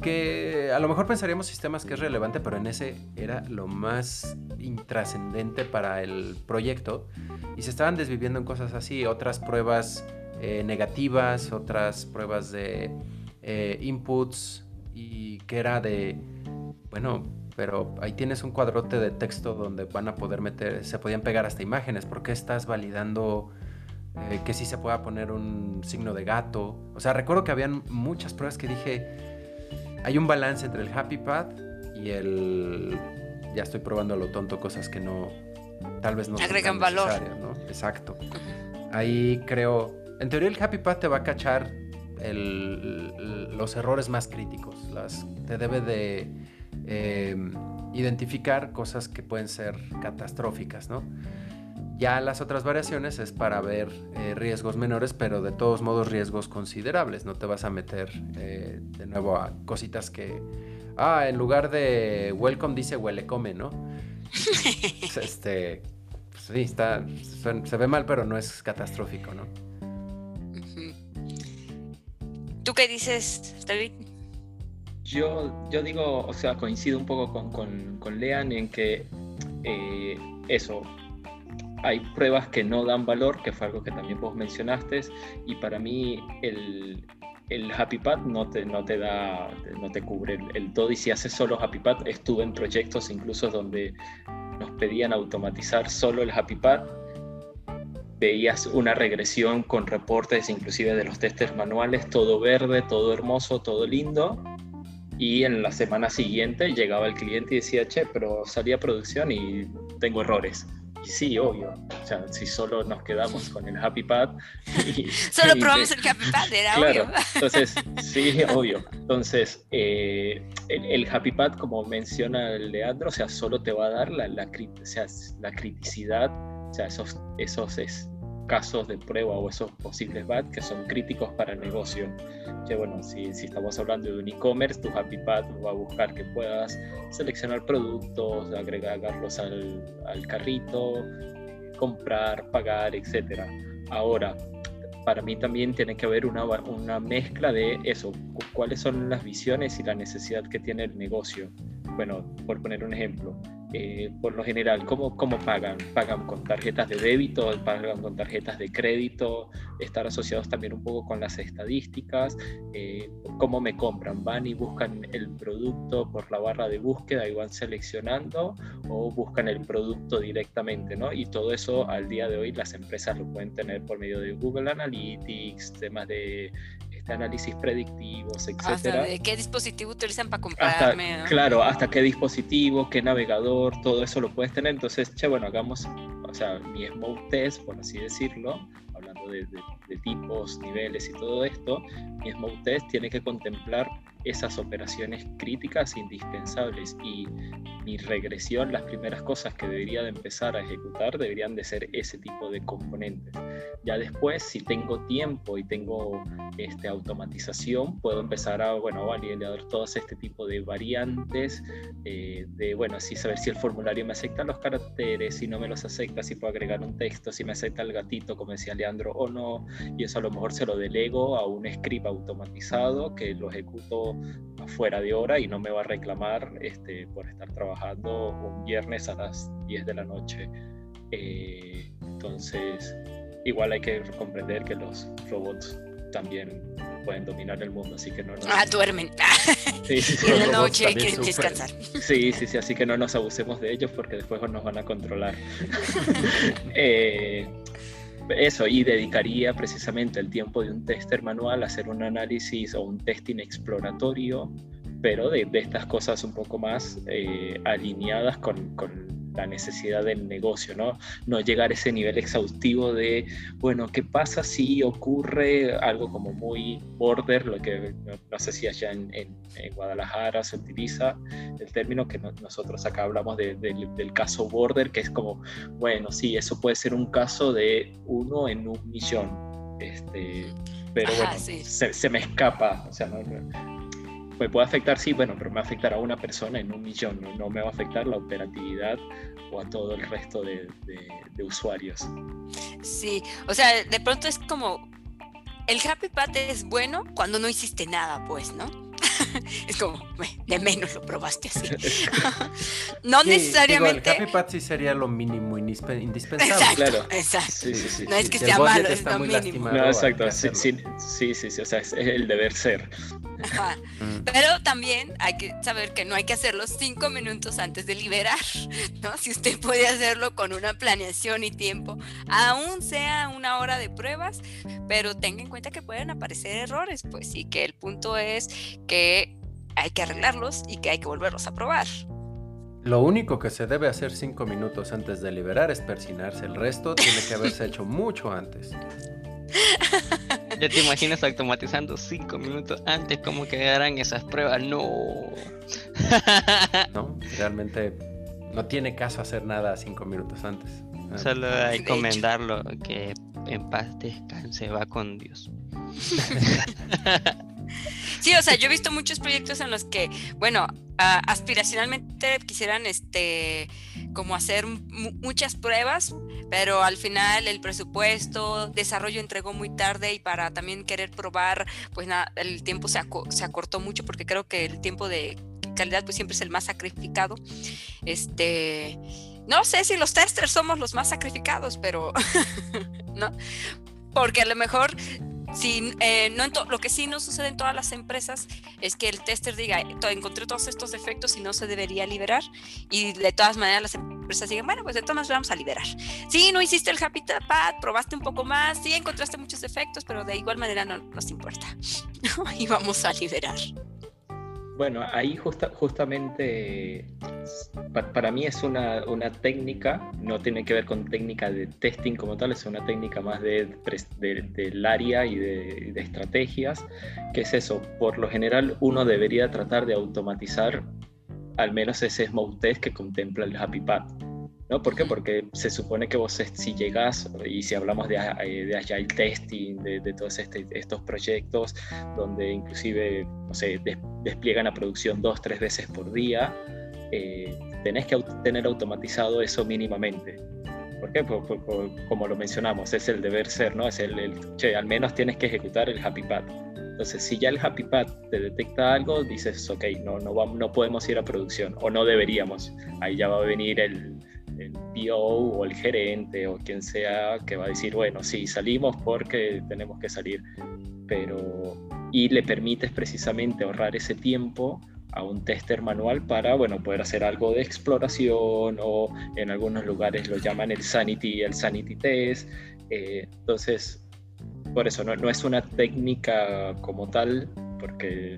Que a lo mejor pensaríamos sistemas que es relevante, pero en ese era lo más intrascendente para el proyecto. Y se estaban desviviendo en cosas así, otras pruebas eh, negativas, otras pruebas de inputs y que era de, bueno, pero ahí tienes un cuadrote de texto donde van a poder meter, se podían pegar hasta imágenes, ¿por qué estás validando eh, que sí se pueda poner un signo de gato? O sea, recuerdo que habían muchas pruebas que dije, hay un balance entre el happy path y el, ya estoy probando a lo tonto cosas que no, tal vez no agregan valor. ¿no? Exacto. Ahí creo, en teoría el happy path te va a cachar los errores más críticos, las, te debe de Em, identificar cosas que pueden ser catastróficas, ¿no? Ya las otras variaciones es para ver eh, riesgos menores, pero de todos modos riesgos considerables. No te vas a meter eh, de nuevo a cositas que, ah, en lugar de welcome dice huele come, ¿no? este, pues sí, está, se ve mal, pero no es catastrófico, ¿no? ¿Tú qué dices, David? Yo, yo digo, o sea, coincido un poco con, con, Lean en que eh, eso, hay pruebas que no dan valor, que fue algo que también vos mencionaste, y para mí el, el Happy Path no te, no te da, no te cubre el, todo, y si haces solo Happy Path, estuve en proyectos incluso donde nos pedían automatizar solo el Happy Path, veías una regresión con reportes inclusive de los testers manuales, todo verde, todo hermoso, todo lindo, y en la semana siguiente llegaba el cliente y decía, che, pero salí a producción y tengo errores. Y sí, obvio. O sea, si solo nos quedamos con el Happy Pad. solo probamos el Happy Pad, era claro, obvio. Entonces, sí, obvio. Entonces, eh, el, Happy Pad, como menciona el Leandro, o sea, solo te va a dar la, la, o sea, la criticidad, o sea, esos, esos es, casos de prueba o esos posibles bad que son críticos para el negocio. Que bueno, si, si estamos hablando de un e-commerce, tu Happy Path va a buscar que puedas seleccionar productos, agregarlos al, al carrito, comprar, pagar, etc. Ahora, para mí también tiene que haber una, una mezcla de eso, cuáles son las visiones y la necesidad que tiene el negocio. Bueno, por poner un ejemplo, eh, por lo general, ¿cómo, ¿cómo pagan? ¿Pagan con tarjetas de débito? ¿Pagan con tarjetas de crédito? Estar asociados también un poco con las estadísticas. Eh, ¿Cómo me compran? ¿Van y buscan el producto por la barra de búsqueda y van seleccionando? ¿O buscan el producto directamente? ¿no? Y todo eso al día de hoy las empresas lo pueden tener por medio de Google Analytics, temas de análisis predictivos, etcétera. de qué dispositivo utilizan para comprarme. Claro, hasta qué dispositivo, qué navegador, todo eso lo puedes tener. Entonces, che, bueno, hagamos, o sea, mi smoke test, por así decirlo, hablando de, de tipos, niveles y todo esto, mi smoke test tiene que contemplar esas operaciones críticas indispensables y mi regresión, las primeras cosas que debería de empezar a ejecutar deberían de ser ese tipo de componentes. Ya después, si tengo tiempo y tengo este, automatización, puedo empezar a, bueno, validar todos este tipo de variantes, eh, de, bueno, así saber si el formulario me acepta los caracteres, si no me los acepta, si puedo agregar un texto, si me acepta el gatito, como decía Leandro, o no, y eso a lo mejor se lo delego a un script automatizado que lo ejecuto afuera de hora y no me va a reclamar este, por estar trabajando un viernes a las 10 de la noche. Eh, entonces, igual hay que comprender que los robots también pueden dominar el mundo, así que no nos... Ah, duermen. Sí, sí, en la noche hay que descansar. Sí, sí, sí, así que no nos abusemos de ellos porque después nos van a controlar. eh, eso, y dedicaría precisamente el tiempo de un tester manual a hacer un análisis o un testing exploratorio, pero de, estas cosas un poco más eh, alineadas con, la necesidad del negocio, ¿no? No llegar a ese nivel exhaustivo de, bueno, ¿qué pasa si ocurre algo como muy border, lo que no, sé si allá en, Guadalajara se utiliza el término que nosotros acá hablamos del caso border, que es como, bueno, sí, eso puede ser un caso de uno en un millón, este, pero bueno, se, me escapa, o sea, no, me puede afectar, sí, bueno, pero me va a afectar a una persona en un millón, no, me va a afectar la operatividad o a todo el resto de, usuarios. Sí, o sea, de pronto es como, el Happy Path es bueno cuando no hiciste nada, pues, ¿no? es como, de menos lo probaste así. no necesariamente. el Happy Path sí sería lo mínimo indispensable. Exacto, claro. Exacto. no es que sea malo, es lo mínimo. No, exacto. Sí, sí, sí, sí, o sea, es el deber ser. Mm. Pero también hay que saber que no hay que hacerlo cinco minutos antes de liberar, ¿no? Si usted puede hacerlo con una planeación y tiempo, aún sea una hora de pruebas, pero tenga en cuenta que pueden aparecer errores, pues, y que el punto es que hay que arreglarlos y que hay que volverlos a probar. Lo único que se debe hacer cinco minutos antes de liberar es persinarse. El resto tiene que haberse hecho mucho antes. Ya te imaginas automatizando cinco minutos antes cómo quedarán esas pruebas. No. no, realmente no tiene caso hacer nada cinco minutos antes. Solo hay que comendarlo que en paz descanse, va con Dios. Sí, o sea, yo he visto muchos proyectos en los que, bueno, aspiracionalmente quisieran este como hacer muchas pruebas, pero al final el presupuesto, desarrollo entregó muy tarde y para también querer probar, pues nada, el tiempo se, se acortó mucho porque creo que el tiempo de calidad pues siempre es el más sacrificado. Este, no sé si los testers somos los más sacrificados, pero no, porque a lo mejor Sí, eh, no lo que sí no sucede en todas las empresas es que el tester diga, encontré todos estos defectos y no se debería liberar. Y de todas maneras las empresas digan, bueno, pues de todas maneras vamos a liberar. Sí, no hiciste el Happy Path, probaste un poco más, sí, encontraste muchos defectos, pero de igual manera no nos importa. y vamos a liberar. Bueno, ahí justamente para, mí es una, técnica, no tiene que ver con técnica de testing como tal, es una técnica más de, del área y de, de, estrategias, que es eso, por lo general uno debería tratar de automatizar al menos ese smoke test que contempla el Happy Path. ¿No? ¿Por qué? Porque se supone que vos si llegas, y si hablamos de, eh, de Agile Testing, de, todos este, estos proyectos, donde inclusive, no sé, despliegan a producción dos, tres veces por día, eh, tenés que tener automatizado eso mínimamente. ¿Por qué? como lo mencionamos, es el deber ser, ¿no? Es el, che, al menos tienes que ejecutar el Happy Path. Entonces, si ya el Happy Path te detecta algo, dices, ok, no, no, no podemos ir a producción, o no deberíamos. Ahí ya va a venir el, el PO o el gerente o quien sea que va a decir, bueno, sí, salimos porque tenemos que salir, pero y le permites precisamente ahorrar ese tiempo a un tester manual para, bueno, poder hacer algo de exploración o en algunos lugares lo llaman el sanity, el sanity test. Eh, entonces, por eso no, no, es una técnica como tal, porque,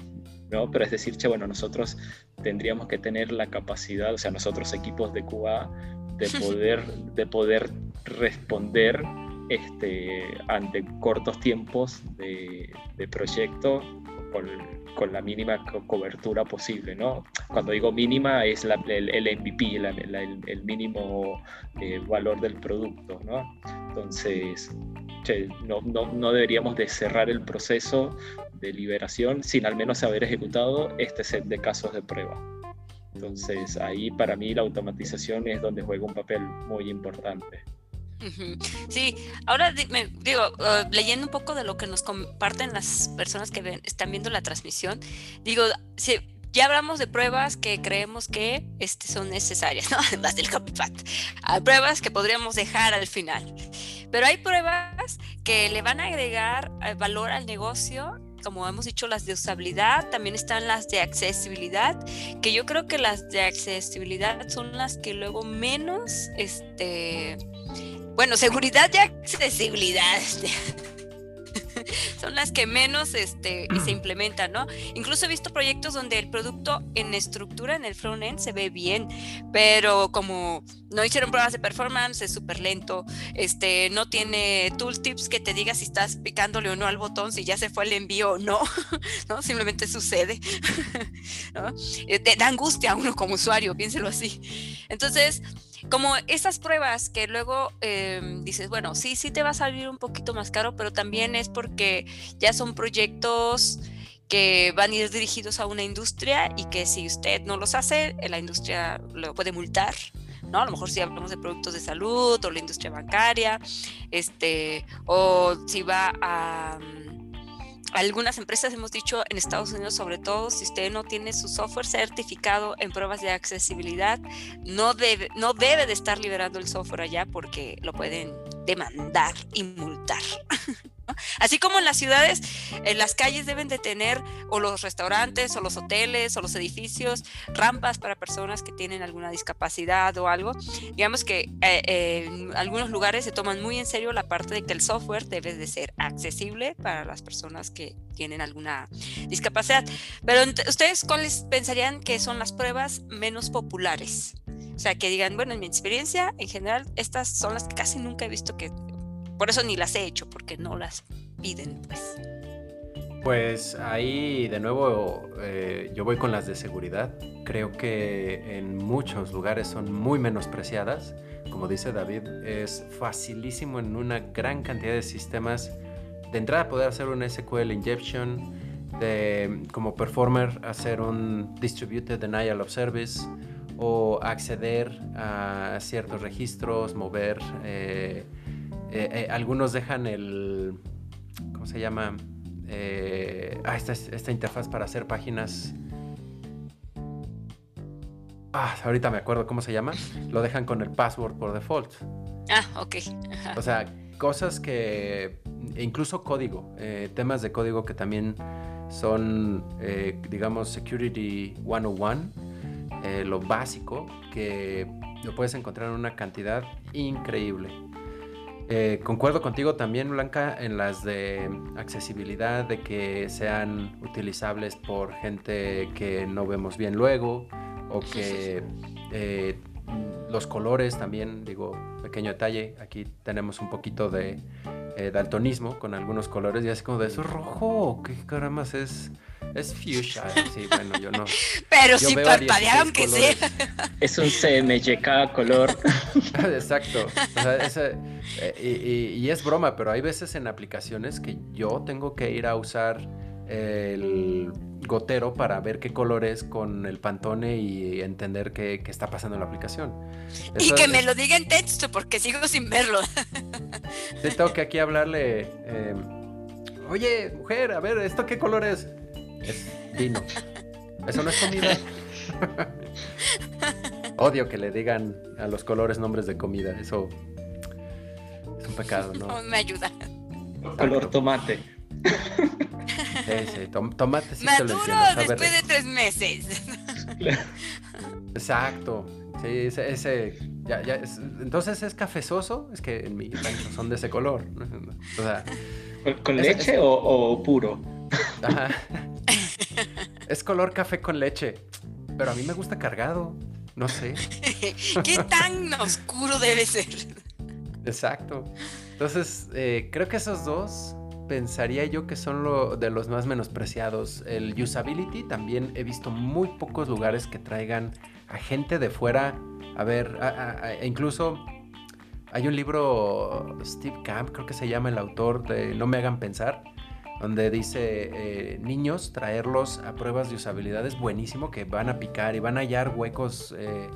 ¿no? Pero es decir, che, bueno, nosotros tendríamos que tener la capacidad, o sea, nosotros equipos de QA, de poder, de poder responder este, ante cortos tiempos de, proyecto con, la mínima cobertura posible. ¿no? Cuando digo mínima es el, MVP, el, mínimo eh, valor del producto. ¿no? Entonces, no, no, no, deberíamos de cerrar el proceso de liberación sin al menos haber ejecutado este set de casos de prueba. Entonces ahí para mí la automatización es donde juega un papel muy importante. Sí, ahora digo, uh, leyendo un poco de lo que nos comparten las personas que están viendo la transmisión, digo, si, ya hablamos de pruebas que creemos que este, son necesarias, ¿no? Del Happy Hay pruebas que podríamos dejar al final, pero hay pruebas que le van a agregar eh, valor al negocio como hemos dicho, las de usabilidad, también están las de accesibilidad, que yo creo que las de accesibilidad son las que luego menos, este, bueno, seguridad y accesibilidad. son las que menos este, se implementan, ¿no? Incluso he visto proyectos donde el producto en estructura, en el front-end, se ve bien, pero como no hicieron pruebas de performance, es súper lento, este, no tiene tooltips que te diga si estás picándole o no al botón, si ya se fue el envío o no, ¿no? Simplemente sucede, ¿no? Eh, te da angustia a uno como usuario, piénselo así. Entonces, como esas pruebas que luego em, dices, bueno, sí, sí te va a salir un poquito más caro, pero también es porque ya son proyectos que van a ir dirigidos a una industria y que si usted no los hace, la industria lo puede multar, ¿no? A lo mejor si hablamos de productos de salud o la industria bancaria, este, o si va a algunas empresas hemos dicho en Estados Unidos, sobre todo, si usted no tiene su software certificado en pruebas de accesibilidad, no debe, no debe de estar liberando el software allá porque lo pueden demandar y multar. Así como en las ciudades, en las calles deben de tener, o los restaurantes, o los hoteles, o los edificios, rampas para personas que tienen alguna discapacidad o algo. Digamos que eh, en algunos lugares se toman muy en serio la parte de que el software debe de ser accesible para las personas que tienen alguna discapacidad. Pero ustedes, ¿cuáles pensarían que son las pruebas menos populares? O sea, que digan, bueno, en mi experiencia, en general, estas son las que casi nunca he visto que por eso ni las he hecho, porque no las piden, pues. Pues ahí de nuevo eh, yo voy con las de seguridad. Creo que en muchos lugares son muy menospreciadas. Como dice David, es facilísimo en una gran cantidad de sistemas de entrada poder hacer un SQL injection, de como performer hacer un distributed denial of service o acceder a ciertos registros, mover eh, eh, eh, algunos dejan el. ¿Cómo se llama? Eh, ah, esta, esta interfaz para hacer páginas. Ah, ahorita me acuerdo cómo se llama. Lo dejan con el password por default. Ah, ok. O sea, cosas que. E incluso código. temas de código que también son, digamos, Security 101. lo básico que lo puedes encontrar en una cantidad increíble. Eh, concuerdo contigo también, Blanca, en las de accesibilidad, de que sean utilizables por gente que no vemos bien luego, o que eh, los colores también, digo, pequeño detalle, aquí tenemos un poquito de eh, daltonismo con algunos colores, y así como de eso rojo, ¿qué caramba es? Es fuchsia, sí, bueno, yo no. Pero si parpadea aunque sea. Es un CMYK color. Exacto. Eh, y, es broma, pero hay veces en aplicaciones que yo tengo que ir a usar el gotero para ver qué color es con el pantone y entender qué, está pasando en la aplicación. y que me lo diga en texto porque sigo sin verlo. Sí, tengo que aquí hablarle. Eh, Oye, mujer, a ver, ¿esto qué color es? es vino. Eso no es comida. Odio que le digan a los colores nombres de comida. Eso es un pecado, ¿no? No me ayuda. Color tomate. Sí, sí, tomate sí Maduro después de tres meses. Exacto. Sí, ese, ese ya, ya entonces es cafezoso, es que en mi rancho son de ese color. O sea, ¿Con, leche O, o, puro? Ajá. es color café con leche, pero a mí me gusta cargado. No sé. ¿Qué tan oscuro debe ser? Exacto. Entonces, eh, creo que esos dos pensaría yo que son lo, de los más menospreciados. El usability también he visto muy pocos lugares que traigan a gente de fuera. A ver, incluso hay un libro, Steve Camp, creo que se llama el autor de No me hagan pensar, donde dice eh, niños traerlos a pruebas de usabilidad es buenísimo que van a picar y van a hallar huecos eh,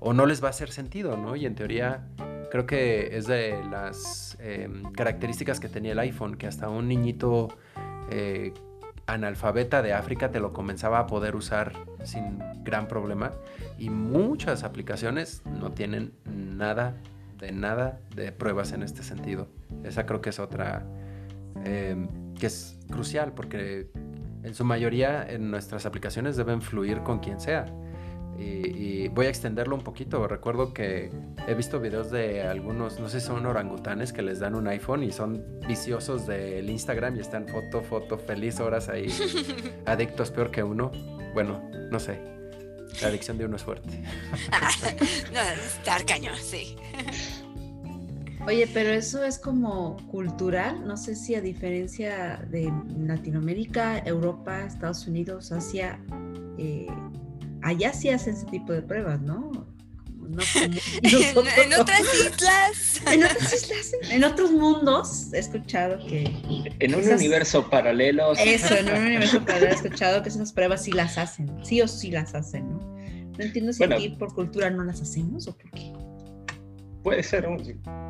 o no les va a hacer sentido, ¿no? Y en teoría creo que es de las em, características que tenía el iPhone, que hasta un niñito eh, analfabeta de África te lo comenzaba a poder usar sin gran problema y muchas aplicaciones no tienen nada de nada de pruebas en este sentido. Esa creo que es otra em, que es crucial porque en su mayoría en nuestras aplicaciones deben fluir con quien sea. Y, voy a extenderlo un poquito. Recuerdo que he visto videos de algunos, no sé si son orangutanes, que les dan un iPhone y son viciosos del Instagram y están foto, foto, feliz horas ahí, adictos peor que uno. Bueno, no sé. La adicción de uno es fuerte. no, estar cañón, sí. Oye, pero eso es como cultural, no sé si a diferencia de Latinoamérica, Europa, Estados Unidos, Asia, eh, allá sí hacen ese tipo de pruebas, ¿no? en, otras islas. en otras islas, en otros mundos, he escuchado que. En un universo paralelo. Eso, en un universo paralelo he escuchado que esas pruebas sí las hacen, sí o sí las hacen, ¿no? No entiendo si aquí por cultura no las hacemos o por qué. Puede ser, un,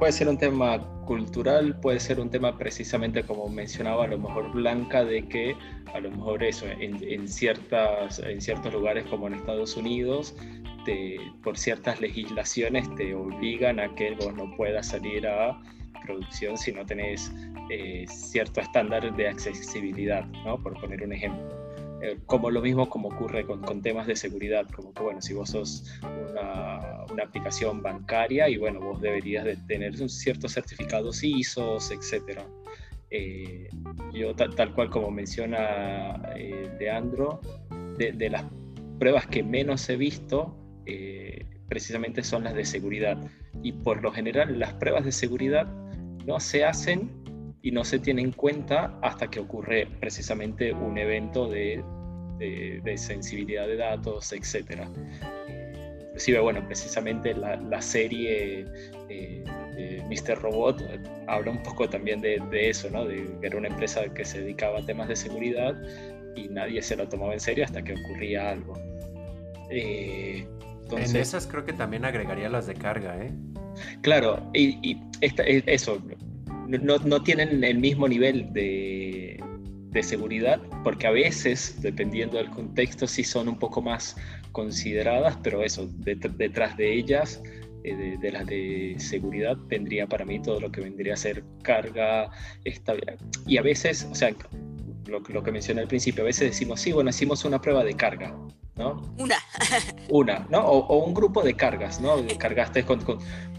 puede ser un tema cultural, puede ser un tema precisamente como mencionaba a lo mejor Blanca, de que a lo mejor eso, en, ciertas, en ciertos lugares como en Estados Unidos, te, por ciertas legislaciones te obligan a que vos no puedas salir a producción si no tenés eh, cierto estándar de accesibilidad, ¿no? por poner un ejemplo. Eh, como lo mismo como ocurre con, con, temas de seguridad, como que bueno, si vos sos una, una aplicación bancaria y bueno, vos deberías de tener ciertos certificados ISO, etcétera. Eh, yo tal, cual como menciona eh, Leandro, de, de, las pruebas que menos he visto, eh, precisamente son las de seguridad. Y por lo general las pruebas de seguridad no se hacen y no se tiene en cuenta hasta que ocurre precisamente un evento de, de, sensibilidad de datos, etc. Inclusive, bueno, precisamente la, la serie eh, de Mr. Robot habla un poco también de, de, eso, ¿no? De que era una empresa que se dedicaba a temas de seguridad y nadie se lo tomaba en serio hasta que ocurría algo. Eh, en esas creo que también agregaría las de carga, ¿eh? Claro, y, y esta, eso, no, no, tienen el mismo nivel de, de, seguridad, porque a veces, dependiendo del contexto, sí son un poco más consideradas, pero eso, detrás de ellas, eh, de, las de seguridad, vendría para mí todo lo que vendría a ser carga, estabilidad. Y a veces, o sea, lo, lo que mencioné al principio, a veces decimos, sí, bueno, hicimos una prueba de carga, una. Una, ¿no? O, un grupo de cargas, ¿no? Cargaste con,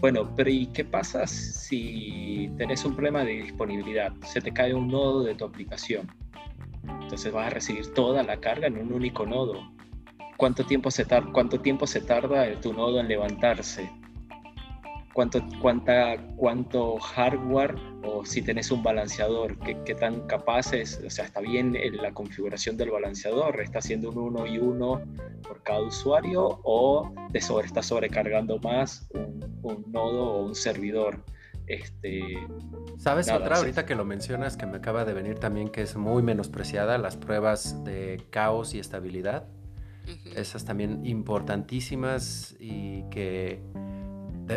Bueno, pero ¿y qué pasa si tenés un problema de disponibilidad? Se te cae un nodo de tu aplicación. Entonces vas a recibir toda la carga en un único nodo. ¿Cuánto tiempo se, cuánto tiempo se tarda tu nodo en levantarse? Cuánto, cuánta, cuánto hardware o si tenés un balanceador, qué, qué, tan capaz es, o sea, está bien la configuración del balanceador, está haciendo un uno y uno por cada usuario o te sobre, está sobrecargando más un, un nodo o un servidor. Este, ¿Sabes otra ahorita que lo mencionas que me acaba de venir también que es muy menospreciada, las pruebas de caos y estabilidad? Esas también importantísimas y que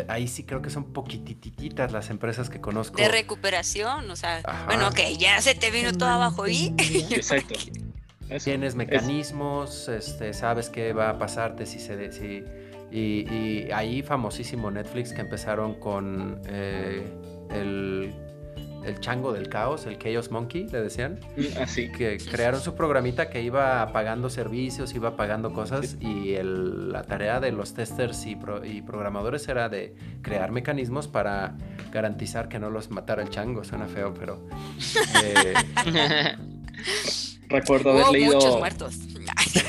ahí sí creo que son poquitititas las empresas que conozco. De recuperación, o sea, bueno, ok, ya se te vino todo abajo y... Exacto. Tienes mecanismos, este, sabes qué va a pasarte si se... Si, y, y ahí famosísimo Netflix que empezaron con eh, el el chango del caos, el Chaos Monkey, le decían. Así. Que crearon su programita que iba pagando servicios, iba pagando cosas y la tarea de los testers y, programadores era de crear mecanismos para garantizar que no los matara el chango. Suena feo, pero... Eh, recuerdo haber leído... Muchos muertos.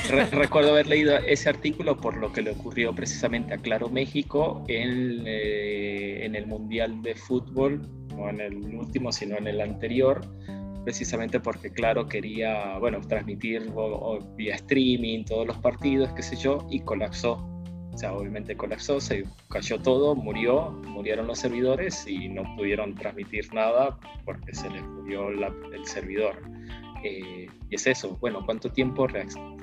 recuerdo haber leído ese artículo por lo que le ocurrió precisamente a Claro México en, eh, en el Mundial de Fútbol no en el último, sino en el anterior, precisamente porque, claro, quería, bueno, transmitir vía streaming todos los partidos, qué sé yo, y colapsó. O sea, obviamente colapsó, se cayó todo, murió, murieron los servidores y no pudieron transmitir nada porque se les murió el servidor. Eh, y es eso, bueno, ¿cuánto tiempo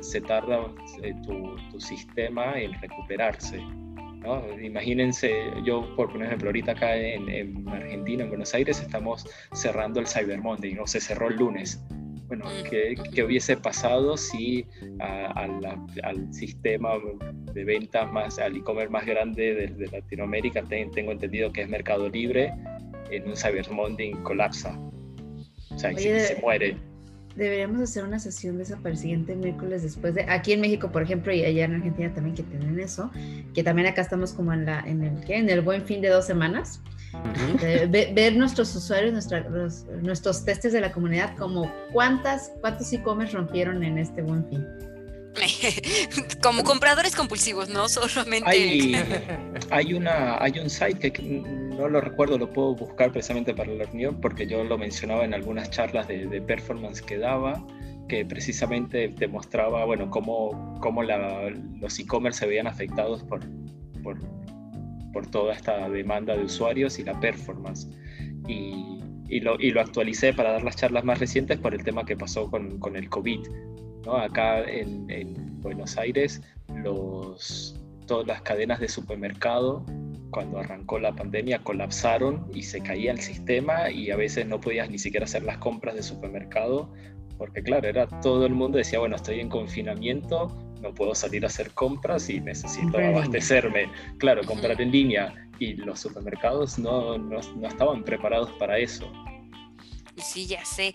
se tarda eh, tu sistema en recuperarse? Imagínense, yo por ejemplo, ahorita acá en, Argentina, en Buenos Aires, estamos cerrando el Cyber Monday, ¿no? Se cerró el lunes. Bueno, ¿qué, qué hubiese pasado si al sistema de ventas más, al e-commerce más grande de, Latinoamérica, tengo entendido que es Mercado Libre, en un Cyber Monday colapsa? O sea, se muere. Deberíamos hacer una sesión de esa para el siguiente miércoles después de aquí en México por ejemplo y allá en Argentina también que tienen eso que también acá estamos como en la en el ¿qué? en el buen fin de dos semanas. Ver, nuestros usuarios nuestros testes de la comunidad como cuántas cuántos e-commerce rompieron en este buen fin como compradores compulsivos, no solamente. Hay, una, hay un site que no lo recuerdo, lo puedo buscar precisamente para la reunión, porque yo lo mencionaba en algunas charlas de, performance que daba, que precisamente demostraba, bueno, cómo, cómo los e-commerce se veían afectados por, por, por, toda esta demanda de usuarios y la performance. Y, y, lo, y lo actualicé para dar las charlas más recientes por el tema que pasó con, con el COVID Acá en, Buenos Aires, los, todas las cadenas de supermercado, cuando arrancó la pandemia, colapsaron y se caía el sistema y a veces no podías ni siquiera hacer las compras de supermercado, porque claro, era todo el mundo decía, bueno, estoy en confinamiento, no puedo salir a hacer compras y necesito abastecerme. Claro, comprar en línea y los supermercados no, no, no estaban preparados para eso. Sí, ya sé.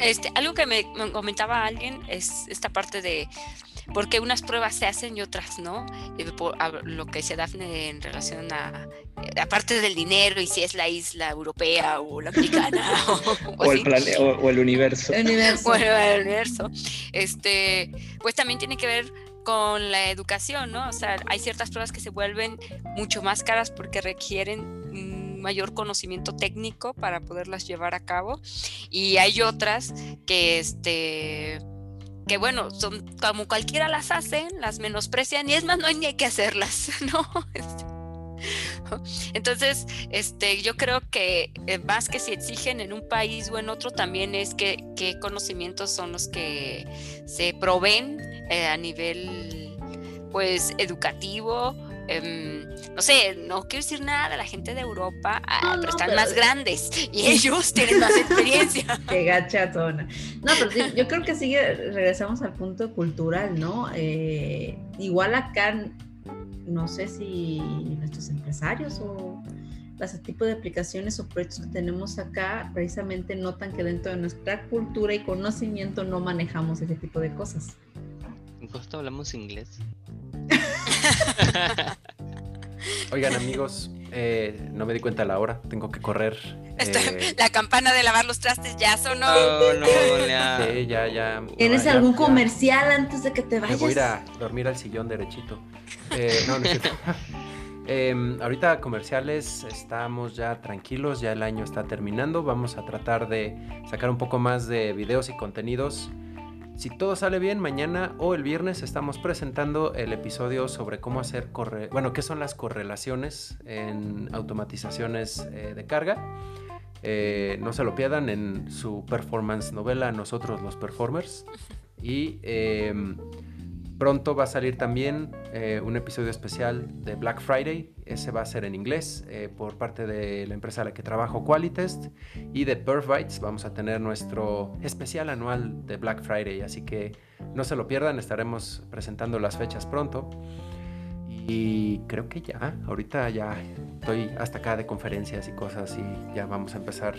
Este, algo que me, comentaba alguien es esta parte de por qué unas pruebas se hacen y otras no. Eh, lo que decía Dafne en relación a, eh, aparte del dinero y si es la isla europea o la americana o, el o, el universo. El universo. el universo. Este, pues también tiene que ver con la educación, ¿no? O sea, hay ciertas pruebas que se vuelven mucho más caras porque requieren mayor conocimiento técnico para poderlas llevar a cabo y hay otras que este que bueno, son como cualquiera las hacen, las menosprecian y es más, no hay ni que hacerlas, ¿no? Entonces, este, yo creo que eh, más que si exigen en un país o en otro, también es que qué conocimientos son los que se proveen eh, a nivel pues educativo Em, no sé, no quiero decir nada de la gente de Europa, ah, pero están más grandes y ellos tienen más experiencia. Qué gachatona. No, pero yo creo que sigue, regresamos al punto cultural, ¿no? Eh, igual acá, no sé si nuestros empresarios o los tipos de aplicaciones o proyectos que tenemos acá precisamente notan que dentro de nuestra cultura y conocimiento no manejamos ese tipo de cosas. ¿En costo hablamos inglés? Oigan amigos, eh, no me di cuenta la hora, tengo que correr. Eh, la campana de lavar los trastes ya sonó. Oh, no, Sí, ya, ya. ¿Tienes algún comercial antes de que te vayas? Me voy a ir a dormir al sillón derechito. Eh, no, no em, ahorita comerciales, estamos ya tranquilos, ya el año está terminando. Vamos a tratar de sacar un poco más de videos y contenidos si todo sale bien, mañana o el viernes estamos presentando el episodio sobre cómo hacer corre bueno, qué son las correlaciones en automatizaciones eh, de carga. Eh, no se lo pierdan en su performance novela Nosotros los Performers. Y em, Pronto va a salir también eh, un episodio especial de Black Friday. Ese va a ser en inglés eh, por parte de la empresa a la que trabajo, Qualitest. Y de Perfbytes vamos a tener nuestro especial anual de Black Friday. Así que no se lo pierdan, estaremos presentando las fechas pronto. Y creo que ya, ahorita ya estoy hasta acá de conferencias y cosas y ya vamos a empezar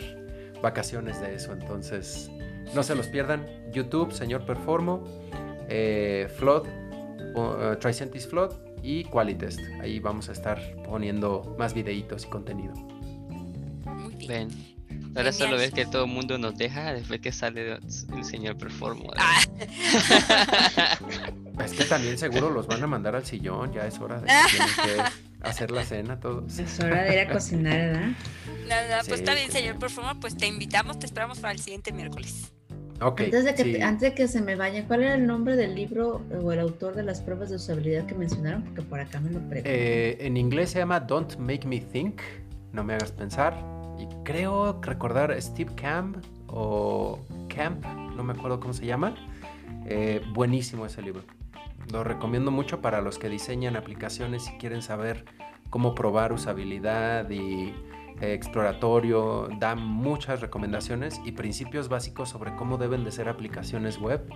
vacaciones de eso. Entonces, no se los pierdan. YouTube, señor Performo eh, Flood, uh, Tricentis Flood y Qualitest. Ahí vamos a estar poniendo más videitos y contenido. Ven. Ahora solo ves que todo el mundo nos deja después que sale el señor Performo. Ah. es que también seguro los van a mandar al sillón, ya es hora de hacer la cena todos. Es hora de ir a cocinar, ¿verdad? Nada, pues está bien, señor Performo, pues te invitamos, te esperamos para el siguiente miércoles antes, de que antes de que se me vaya, ¿cuál era el nombre del libro o el autor de las pruebas de usabilidad que mencionaron? Porque por acá me lo pregunto. Eh, en inglés se llama Don't Make Me Think, no me hagas pensar. Y creo recordar Steve Camp o Camp, no me acuerdo cómo se llama. Eh, buenísimo ese libro. Lo recomiendo mucho para los que diseñan aplicaciones y quieren saber cómo probar usabilidad y exploratorio, da muchas recomendaciones y principios básicos sobre cómo deben de ser aplicaciones web,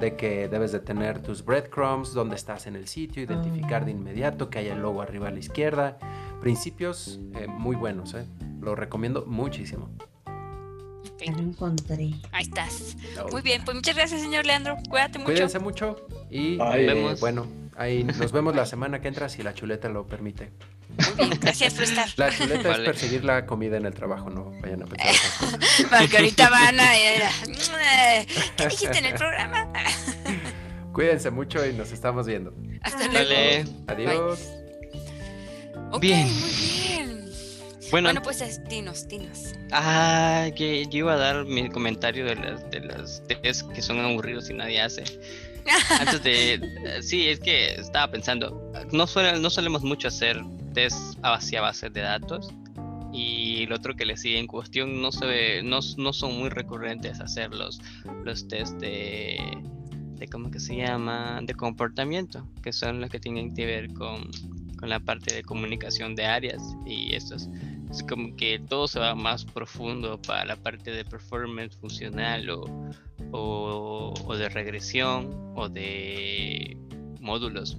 de que debes de tener tus breadcrumbs, dónde estás en el sitio, identificar de inmediato que haya el logo arriba a la izquierda, principios eh, muy buenos, eh. lo recomiendo muchísimo. Lo encontré. Ahí estás. Muy bien, pues muchas gracias, señor Leandro. Cuídate mucho. Cuídense mucho y eh, bueno, ahí nos vemos la semana que entra si la chuleta lo permite. Muy bien, gracias por estar. La chuleta es perseguir la comida en el trabajo, no vayan a pensar. Porque ahorita van a ir. ¿Qué dijiste en el programa? Cuídense mucho y nos estamos viendo. Hasta luego. Adiós. bien. Muy bien. Bueno, bueno pues dinos, dinos. Ah, que yo iba a dar mi comentario de las, de las test que son aburridos y nadie hace. Antes de. Sí, es que estaba pensando. No, suele, no solemos mucho hacer test hacia bases de datos. Y el otro que le sigue en cuestión no, se ve, no, no son muy recurrentes hacer los, los test de, de. ¿Cómo que se llama? De comportamiento, que son los que tienen que ver con, con la parte de comunicación de áreas. Y estos es como que todo se va más profundo para la parte de performance funcional o, o, de regresión o de módulos.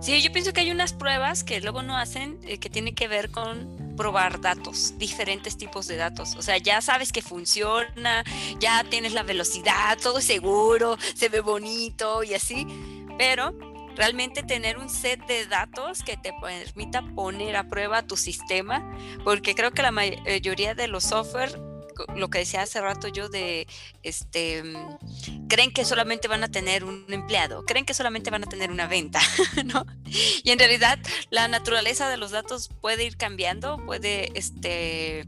Sí, yo pienso que hay unas pruebas que luego no hacen eh, que tienen que ver con probar datos, diferentes tipos de datos. O sea, ya sabes que funciona, ya tienes la velocidad, todo seguro, se ve bonito y así, pero realmente tener un set de datos que te permita poner a prueba tu sistema, porque creo que la mayoría de los software lo que decía hace rato yo de, este, mm, creen que solamente van a tener un empleado, creen que solamente van a tener una venta, ¿no? Y en realidad la naturaleza de los datos puede ir cambiando, puede, este,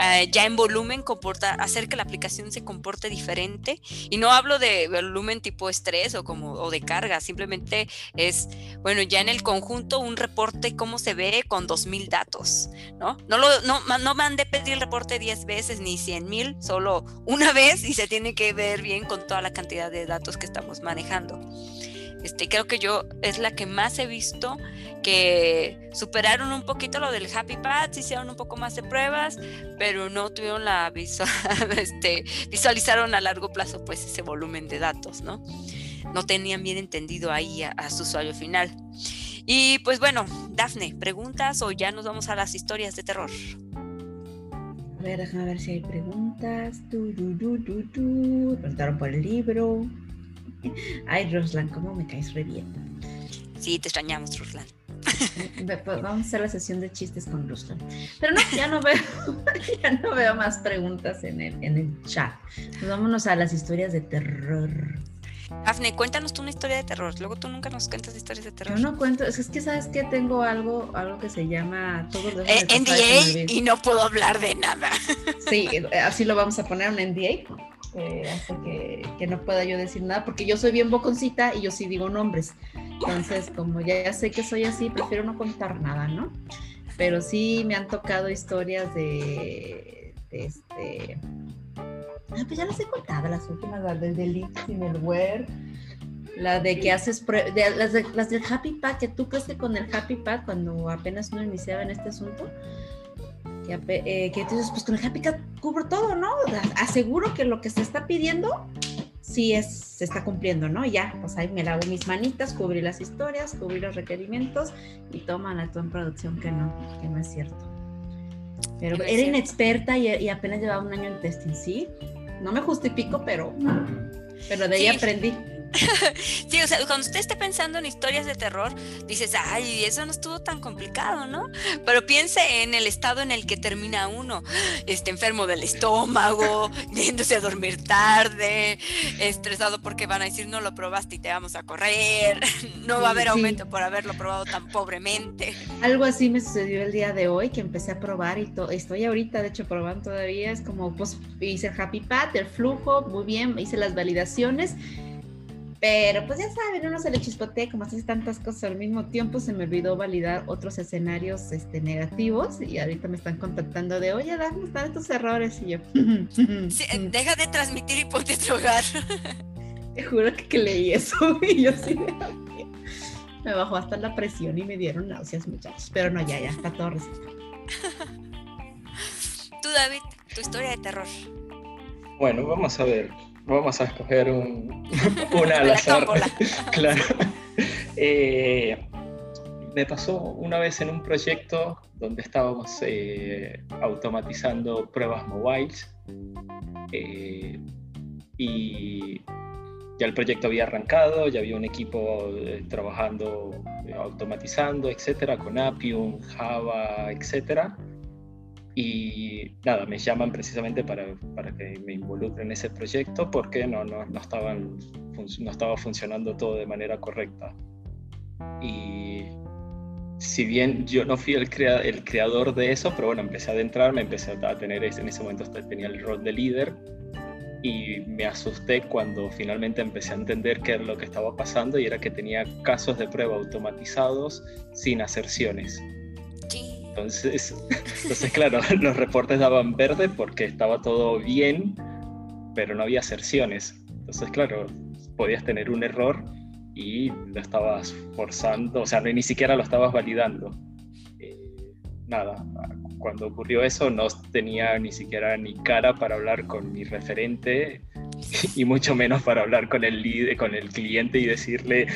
eh, ya en volumen comportar, hacer que la aplicación se comporte diferente. Y no hablo de volumen tipo estrés o como, o de carga, simplemente es, bueno, ya en el conjunto un reporte cómo se ve con 2000 datos, ¿no? No, lo, no, no mandé pedir el reporte 10 veces 100 mil, solo una vez y se tiene que ver bien con toda la cantidad de datos que estamos manejando. Este, creo que yo es la que más he visto que superaron un poquito lo del Happy Path, hicieron un poco más de pruebas, pero no tuvieron la visual, este, visualizaron a largo plazo pues ese volumen de datos, ¿no? No tenían bien entendido ahí a su usuario final. Y pues bueno, Dafne, ¿preguntas o ya nos vamos a las historias de terror? Ver, déjame ver si hay preguntas. Tu, Preguntaron por el libro. Ay, Ruslan, ¿cómo me caes re bien? Sí, te extrañamos, Ruslan. Pues, vamos a hacer la sesión de chistes con Ruslan. Pero no, ya no veo, ya no veo más preguntas en el, en el chat. Pues vámonos a las historias de terror. Afne, cuéntanos tú una historia de terror. Luego tú nunca nos cuentas historias de terror. Yo no cuento, es que sabes que tengo algo, algo que se llama todos los eh, NDA y no puedo hablar de nada. Sí, así lo vamos a poner un NDA. Eh, hace que, que, no pueda yo decir nada, porque yo soy bien boconcita y yo sí digo nombres. Entonces, como ya sé que soy así, prefiero no contar nada, ¿no? Pero sí me han tocado historias de, de este Ah, pues ya las he contado, las últimas, las del Delix y Melware, la de que haces, de, las, de, las del Happy Pack, que tú crees que con el Happy Pack, cuando apenas uno iniciaba en este asunto, que, eh, que dices, pues con el Happy Pack cubro todo, ¿no? Aseguro que lo que se está pidiendo sí es, se está cumpliendo, ¿no? Ya, pues ahí me lavo mis manitas, cubrí las historias, cubrí los requerimientos y toman a todo en producción que no, que no es cierto. Pero era inexperta y, y, apenas llevaba un año en testing, ¿sí? No me justifico, pero, pero de ahí aprendí. sí, o sea, cuando usted esté pensando en historias de terror, dices, ay, eso no estuvo tan complicado, ¿no? Pero piense en el estado en el que termina uno, este, enfermo del estómago, viéndose a dormir tarde, estresado porque van a decir, no lo probaste y te vamos a correr, no va a haber aumento por haberlo probado tan pobremente. Algo así me sucedió el día de hoy, que empecé a probar y estoy ahorita, de hecho, probando todavía, es como, pues, hice el Happy Pat, el flujo, muy bien, hice las validaciones pero pues ya saben, uno se le chispotea, como hace tantas cosas al mismo tiempo, se me olvidó validar otros escenarios este, negativos y ahorita me están contactando de, oye, dame están estos errores? Y yo, deja de transmitir y ponte a drogar. Te juro que, leí eso y yo sí me bajó hasta la presión y me dieron náuseas, muchachos. Pero no, ya, ya, está todo recetado. Tú, David, tu historia de terror. Bueno, vamos a ver vamos a escoger un, una al azar. claro. Eh, me pasó una vez en un proyecto donde estábamos eh, automatizando pruebas mobiles eh, y ya el proyecto había arrancado, ya había un equipo trabajando, automatizando, etcétera, con Appium, Java, etcétera. Y nada, me llaman precisamente para, para que me involucre en ese proyecto porque no, no, no, estaban, no estaba funcionando todo de manera correcta. Y si bien yo no fui el, el creador de eso, pero bueno, empecé a adentrarme, empecé a tener, en ese momento tenía el rol de líder y me asusté cuando finalmente empecé a entender qué era lo que estaba pasando y era que tenía casos de prueba automatizados sin aserciones. Entonces, entonces, claro, los reportes daban verde porque estaba todo bien, pero no había aserciones. Entonces, claro, podías tener un error y lo estabas forzando, o sea, ni siquiera lo estabas validando. Eh, nada, cuando ocurrió eso no tenía ni siquiera ni cara para hablar con mi referente y mucho menos para hablar con el, con el cliente y decirle,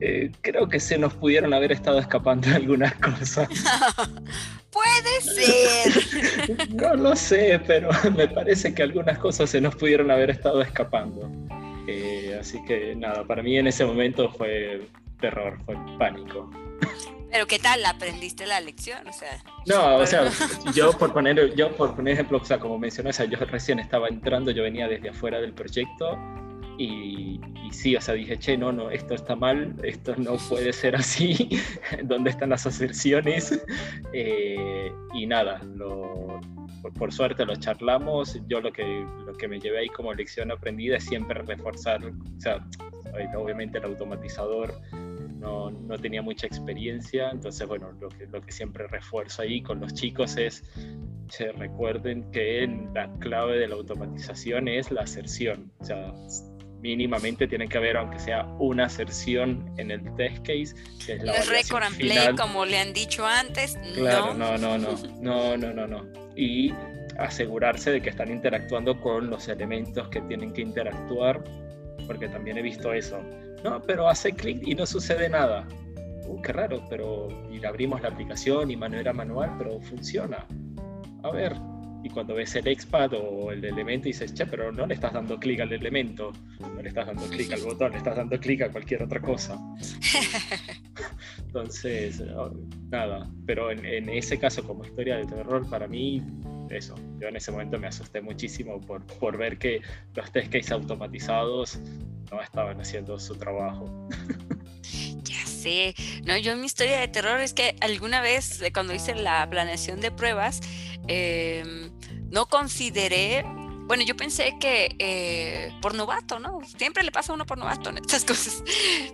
eh, creo que se nos pudieron haber estado escapando algunas cosas. Puede ser. no lo sé, pero me parece que algunas cosas se nos pudieron haber estado escapando. Eh, así que nada, para mí en ese momento fue terror, fue pánico. Pero ¿qué tal? ¿Aprendiste la lección? O sea, no, o sea, yo por poner, yo por poner ejemplo, o sea, como mencioné, o sea, yo recién estaba entrando, yo venía desde afuera del proyecto y, sí, o sea, dije, che, no, no, esto está mal, esto no puede ser así, ¿dónde están las aserciones? Eh, y nada, lo, por, suerte lo charlamos, yo lo que, lo que me llevé ahí como lección aprendida es siempre reforzar, o sea, obviamente el automatizador no, no, tenía mucha experiencia, entonces bueno, lo que, lo que siempre refuerzo ahí con los chicos es, se recuerden que la clave de la automatización es la aserción, o sea, mínimamente tiene que haber, aunque sea una aserción en el test case. Que es la no record and play, como le han dicho antes. Claro, no, no, no, no, no, no, no. Y asegurarse de que están interactuando con los elementos que tienen que interactuar, porque también he visto eso. No, pero hace clic y no sucede nada. Uh, qué raro, pero y abrimos la aplicación y manera manual, pero funciona. A ver, y cuando ves el expad o el elemento dices, che, pero no le estás dando clic al elemento, no le estás dando clic al botón, le estás dando clic a cualquier otra cosa. Entonces, oh, nada, pero en, ese caso como historia de terror, para mí, eso, yo en ese momento me asusté muchísimo por, por ver que los test case automatizados no estaban haciendo su trabajo. Ya sé, no, yo mi historia de terror es que alguna vez cuando hice la planeación de pruebas, Em, no consideré, bueno, yo pensé que eh, por novato, ¿no? Siempre le pasa a uno por novato en estas cosas,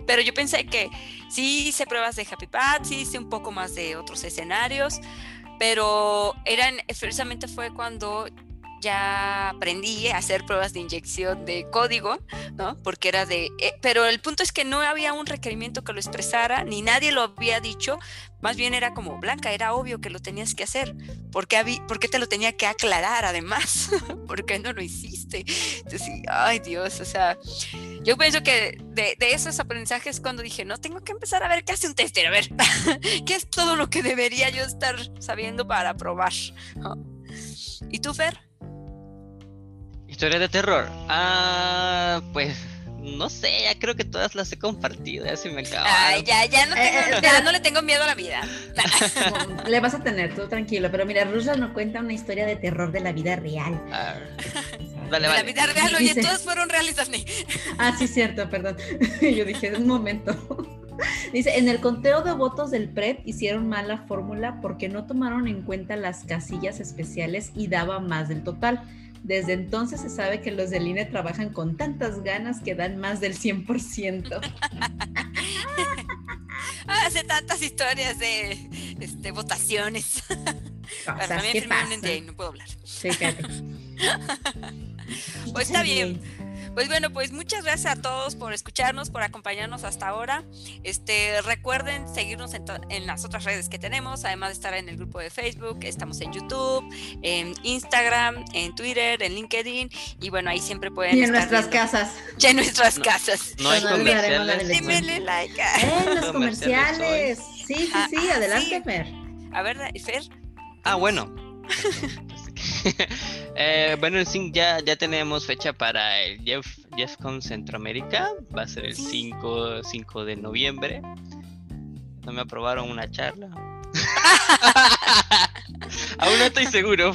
pero yo pensé que sí hice pruebas de Happy Path, sí hice un poco más de otros escenarios, pero eran, precisamente fue cuando ya aprendí a hacer pruebas de inyección de código, ¿no? Porque era de, eh, pero el punto es que no había un requerimiento que lo expresara, ni nadie lo había dicho, más bien era como, Blanca, era obvio que lo tenías que hacer, ¿por qué, te lo tenía que aclarar además? ¿Por qué no lo hiciste? Entonces, ay Dios, o sea, yo pienso que de, esos aprendizajes cuando dije, no, tengo que empezar a ver qué hace un tester, a ver, qué es todo lo que debería yo estar sabiendo para probar. ¿Y tú, Fer? Historia de terror. Ah, pues no sé, ya creo que todas las he compartido, ya se me acaba. Ay, ya, ya no, tengo, eh, eh, no le tengo miedo a la vida. le vas a tener, tú tranquilo. Pero mira, Rusa nos cuenta una historia de terror de la vida real. Ah, vale, La vida real, oye, todas fueron reales, Daphne. Ah, sí, cierto, perdón. Yo dije, un momento. Dice, en el conteo de votos del PREP hicieron mal la fórmula porque no tomaron en cuenta las casillas especiales y daba más del total. Desde entonces se sabe que los del INE trabajan con tantas ganas que dan más del 100%. Hace tantas historias de este, votaciones. Para mí no puedo hablar. Sí, pues está bien. Pues bueno, pues muchas gracias a todos por escucharnos, por acompañarnos hasta ahora. Este, recuerden seguirnos en, las otras redes que tenemos, además de estar en el grupo de Facebook, estamos en YouTube, en Instagram, en Twitter, en LinkedIn y bueno, ahí siempre pueden y en nuestras casas. Ya en nuestras casas. No hay comerciales. Denle like. En los comerciales. Sí, sí, sí, adelante, Fer. A ver, Fer. Ah, bueno. eh, bueno, ya, ya tenemos fecha para el Jeff, JeffCon Centroamérica. Va a ser el 5, 5 de noviembre. No me aprobaron una charla. Aún no estoy seguro,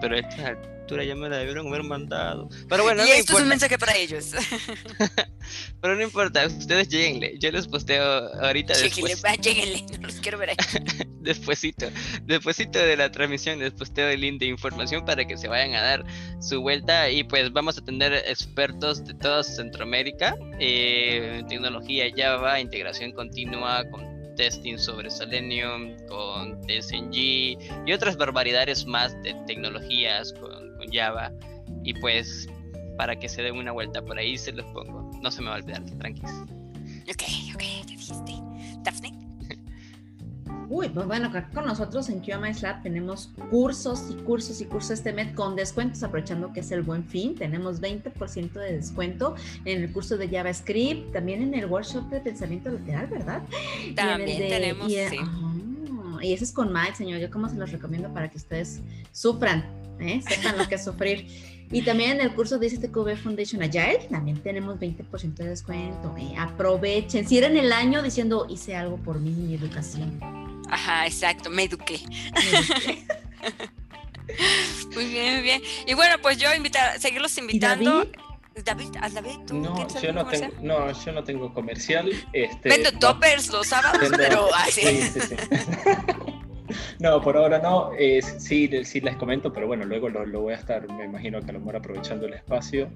pero esta ya me la debieron haber mandado. Pero bueno, y esto es un mensaje para ellos. pero no importa, ustedes lleguenle. Yo les posteo ahorita. Lleguenle, después. lleguenle, no los quiero ver ahí. despuésito, despuésito de la transmisión, les posteo el link de información para que se vayan a dar su vuelta. Y pues vamos a tener expertos de toda Centroamérica, eh, tecnología Java, integración continua con testing sobre Selenium, con TSNG y otras barbaridades más de tecnologías con, Java. Y pues para que se den una vuelta por ahí se los pongo. No se me va a olvidar, tranquilos. Ok, ok, te dijiste. Daphne. Uy, pues bueno, con nosotros en QMS Lab tenemos cursos y cursos y cursos este mes con descuentos, aprovechando que es el buen fin. Tenemos 20% de descuento en el curso de JavaScript, también en el workshop de pensamiento lateral, ¿verdad? También tenemos, y, sí. y ese es con Mike, señor. Yo como se los recomiendo para que ustedes sufran, ¿eh? sepan lo que es sufrir. Y también en el curso de STQB Foundation Agile también tenemos 20% de descuento. ¿eh? Aprovechen. Si en el año diciendo hice algo por mí, mi educación. Ajá, exacto, me eduqué. muy bien, muy bien. Y bueno, pues yo invitar, seguirlos invitando. David? David, ¿tú no, yo no, tengo, no, yo no tengo comercial. Este, Vendo toppers los sábados, pero así. Sí, sí, sí. no, por ahora no. Eh, sí, sí les comento, pero bueno, luego lo, lo, voy a estar, me imagino que a lo mejor aprovechando el espacio.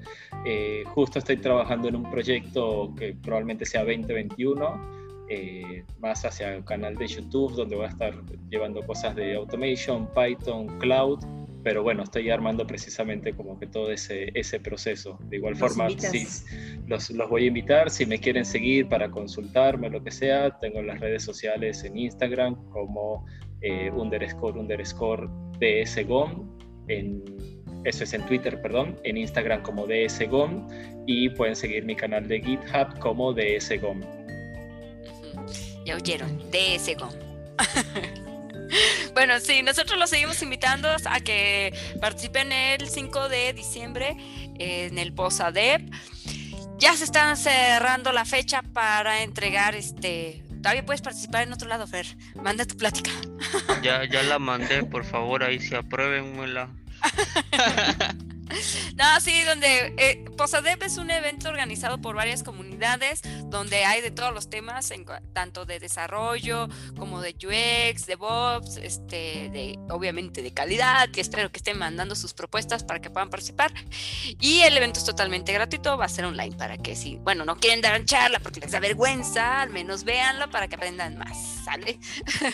Eh, justo estoy trabajando en un proyecto que probablemente sea 2021 eh, más hacia el canal de YouTube, donde voy a estar llevando cosas de automation, Python, Cloud, pero bueno, estoy armando precisamente como que todo ese, ese proceso. De igual forma, sí, los, los, voy a invitar, si me quieren seguir para consultarme, lo que sea, tengo las redes sociales en Instagram como eh, underscore underscore dsgom, en, eso es en Twitter, perdón, en Instagram como dsgom y pueden seguir mi canal de GitHub como dsgom. Ya oyeron, ese bueno, sí, nosotros los seguimos invitando a que participen el 5 de diciembre en el POSADEP. Ya se están cerrando la fecha para entregar este. Todavía puedes participar en otro lado, Fer. Manda tu plática. Ya, ya la mandé, por favor, ahí se apruébenmela. No, sí, donde eh, Posadep es un evento organizado por varias comunidades donde hay de todos los temas, en, tanto de desarrollo como de UX, de DevOps, este, de, obviamente de calidad, que espero que estén mandando sus propuestas para que puedan participar. Y el evento es totalmente gratuito, va a ser online para que si, bueno, no quieren dar charla porque les da vergüenza, al menos véanlo para que aprendan más, ¿sale?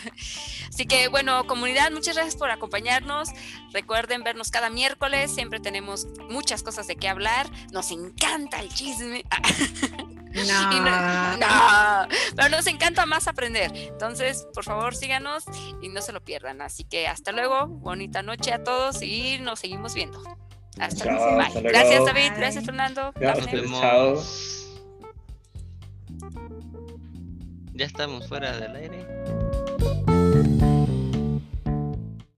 Así que bueno, comunidad, muchas gracias por acompañarnos. Recuerden vernos cada miércoles, siempre tenemos muchas cosas de qué hablar, nos encanta el chisme. No. no, pero nos encanta más aprender. Entonces, por favor, síganos y no se lo pierdan. Así que hasta luego, bonita noche a todos y nos seguimos viendo. Hasta, luego. Gracias, David. Gracias, Fernando. chao. Ya estamos fuera del aire.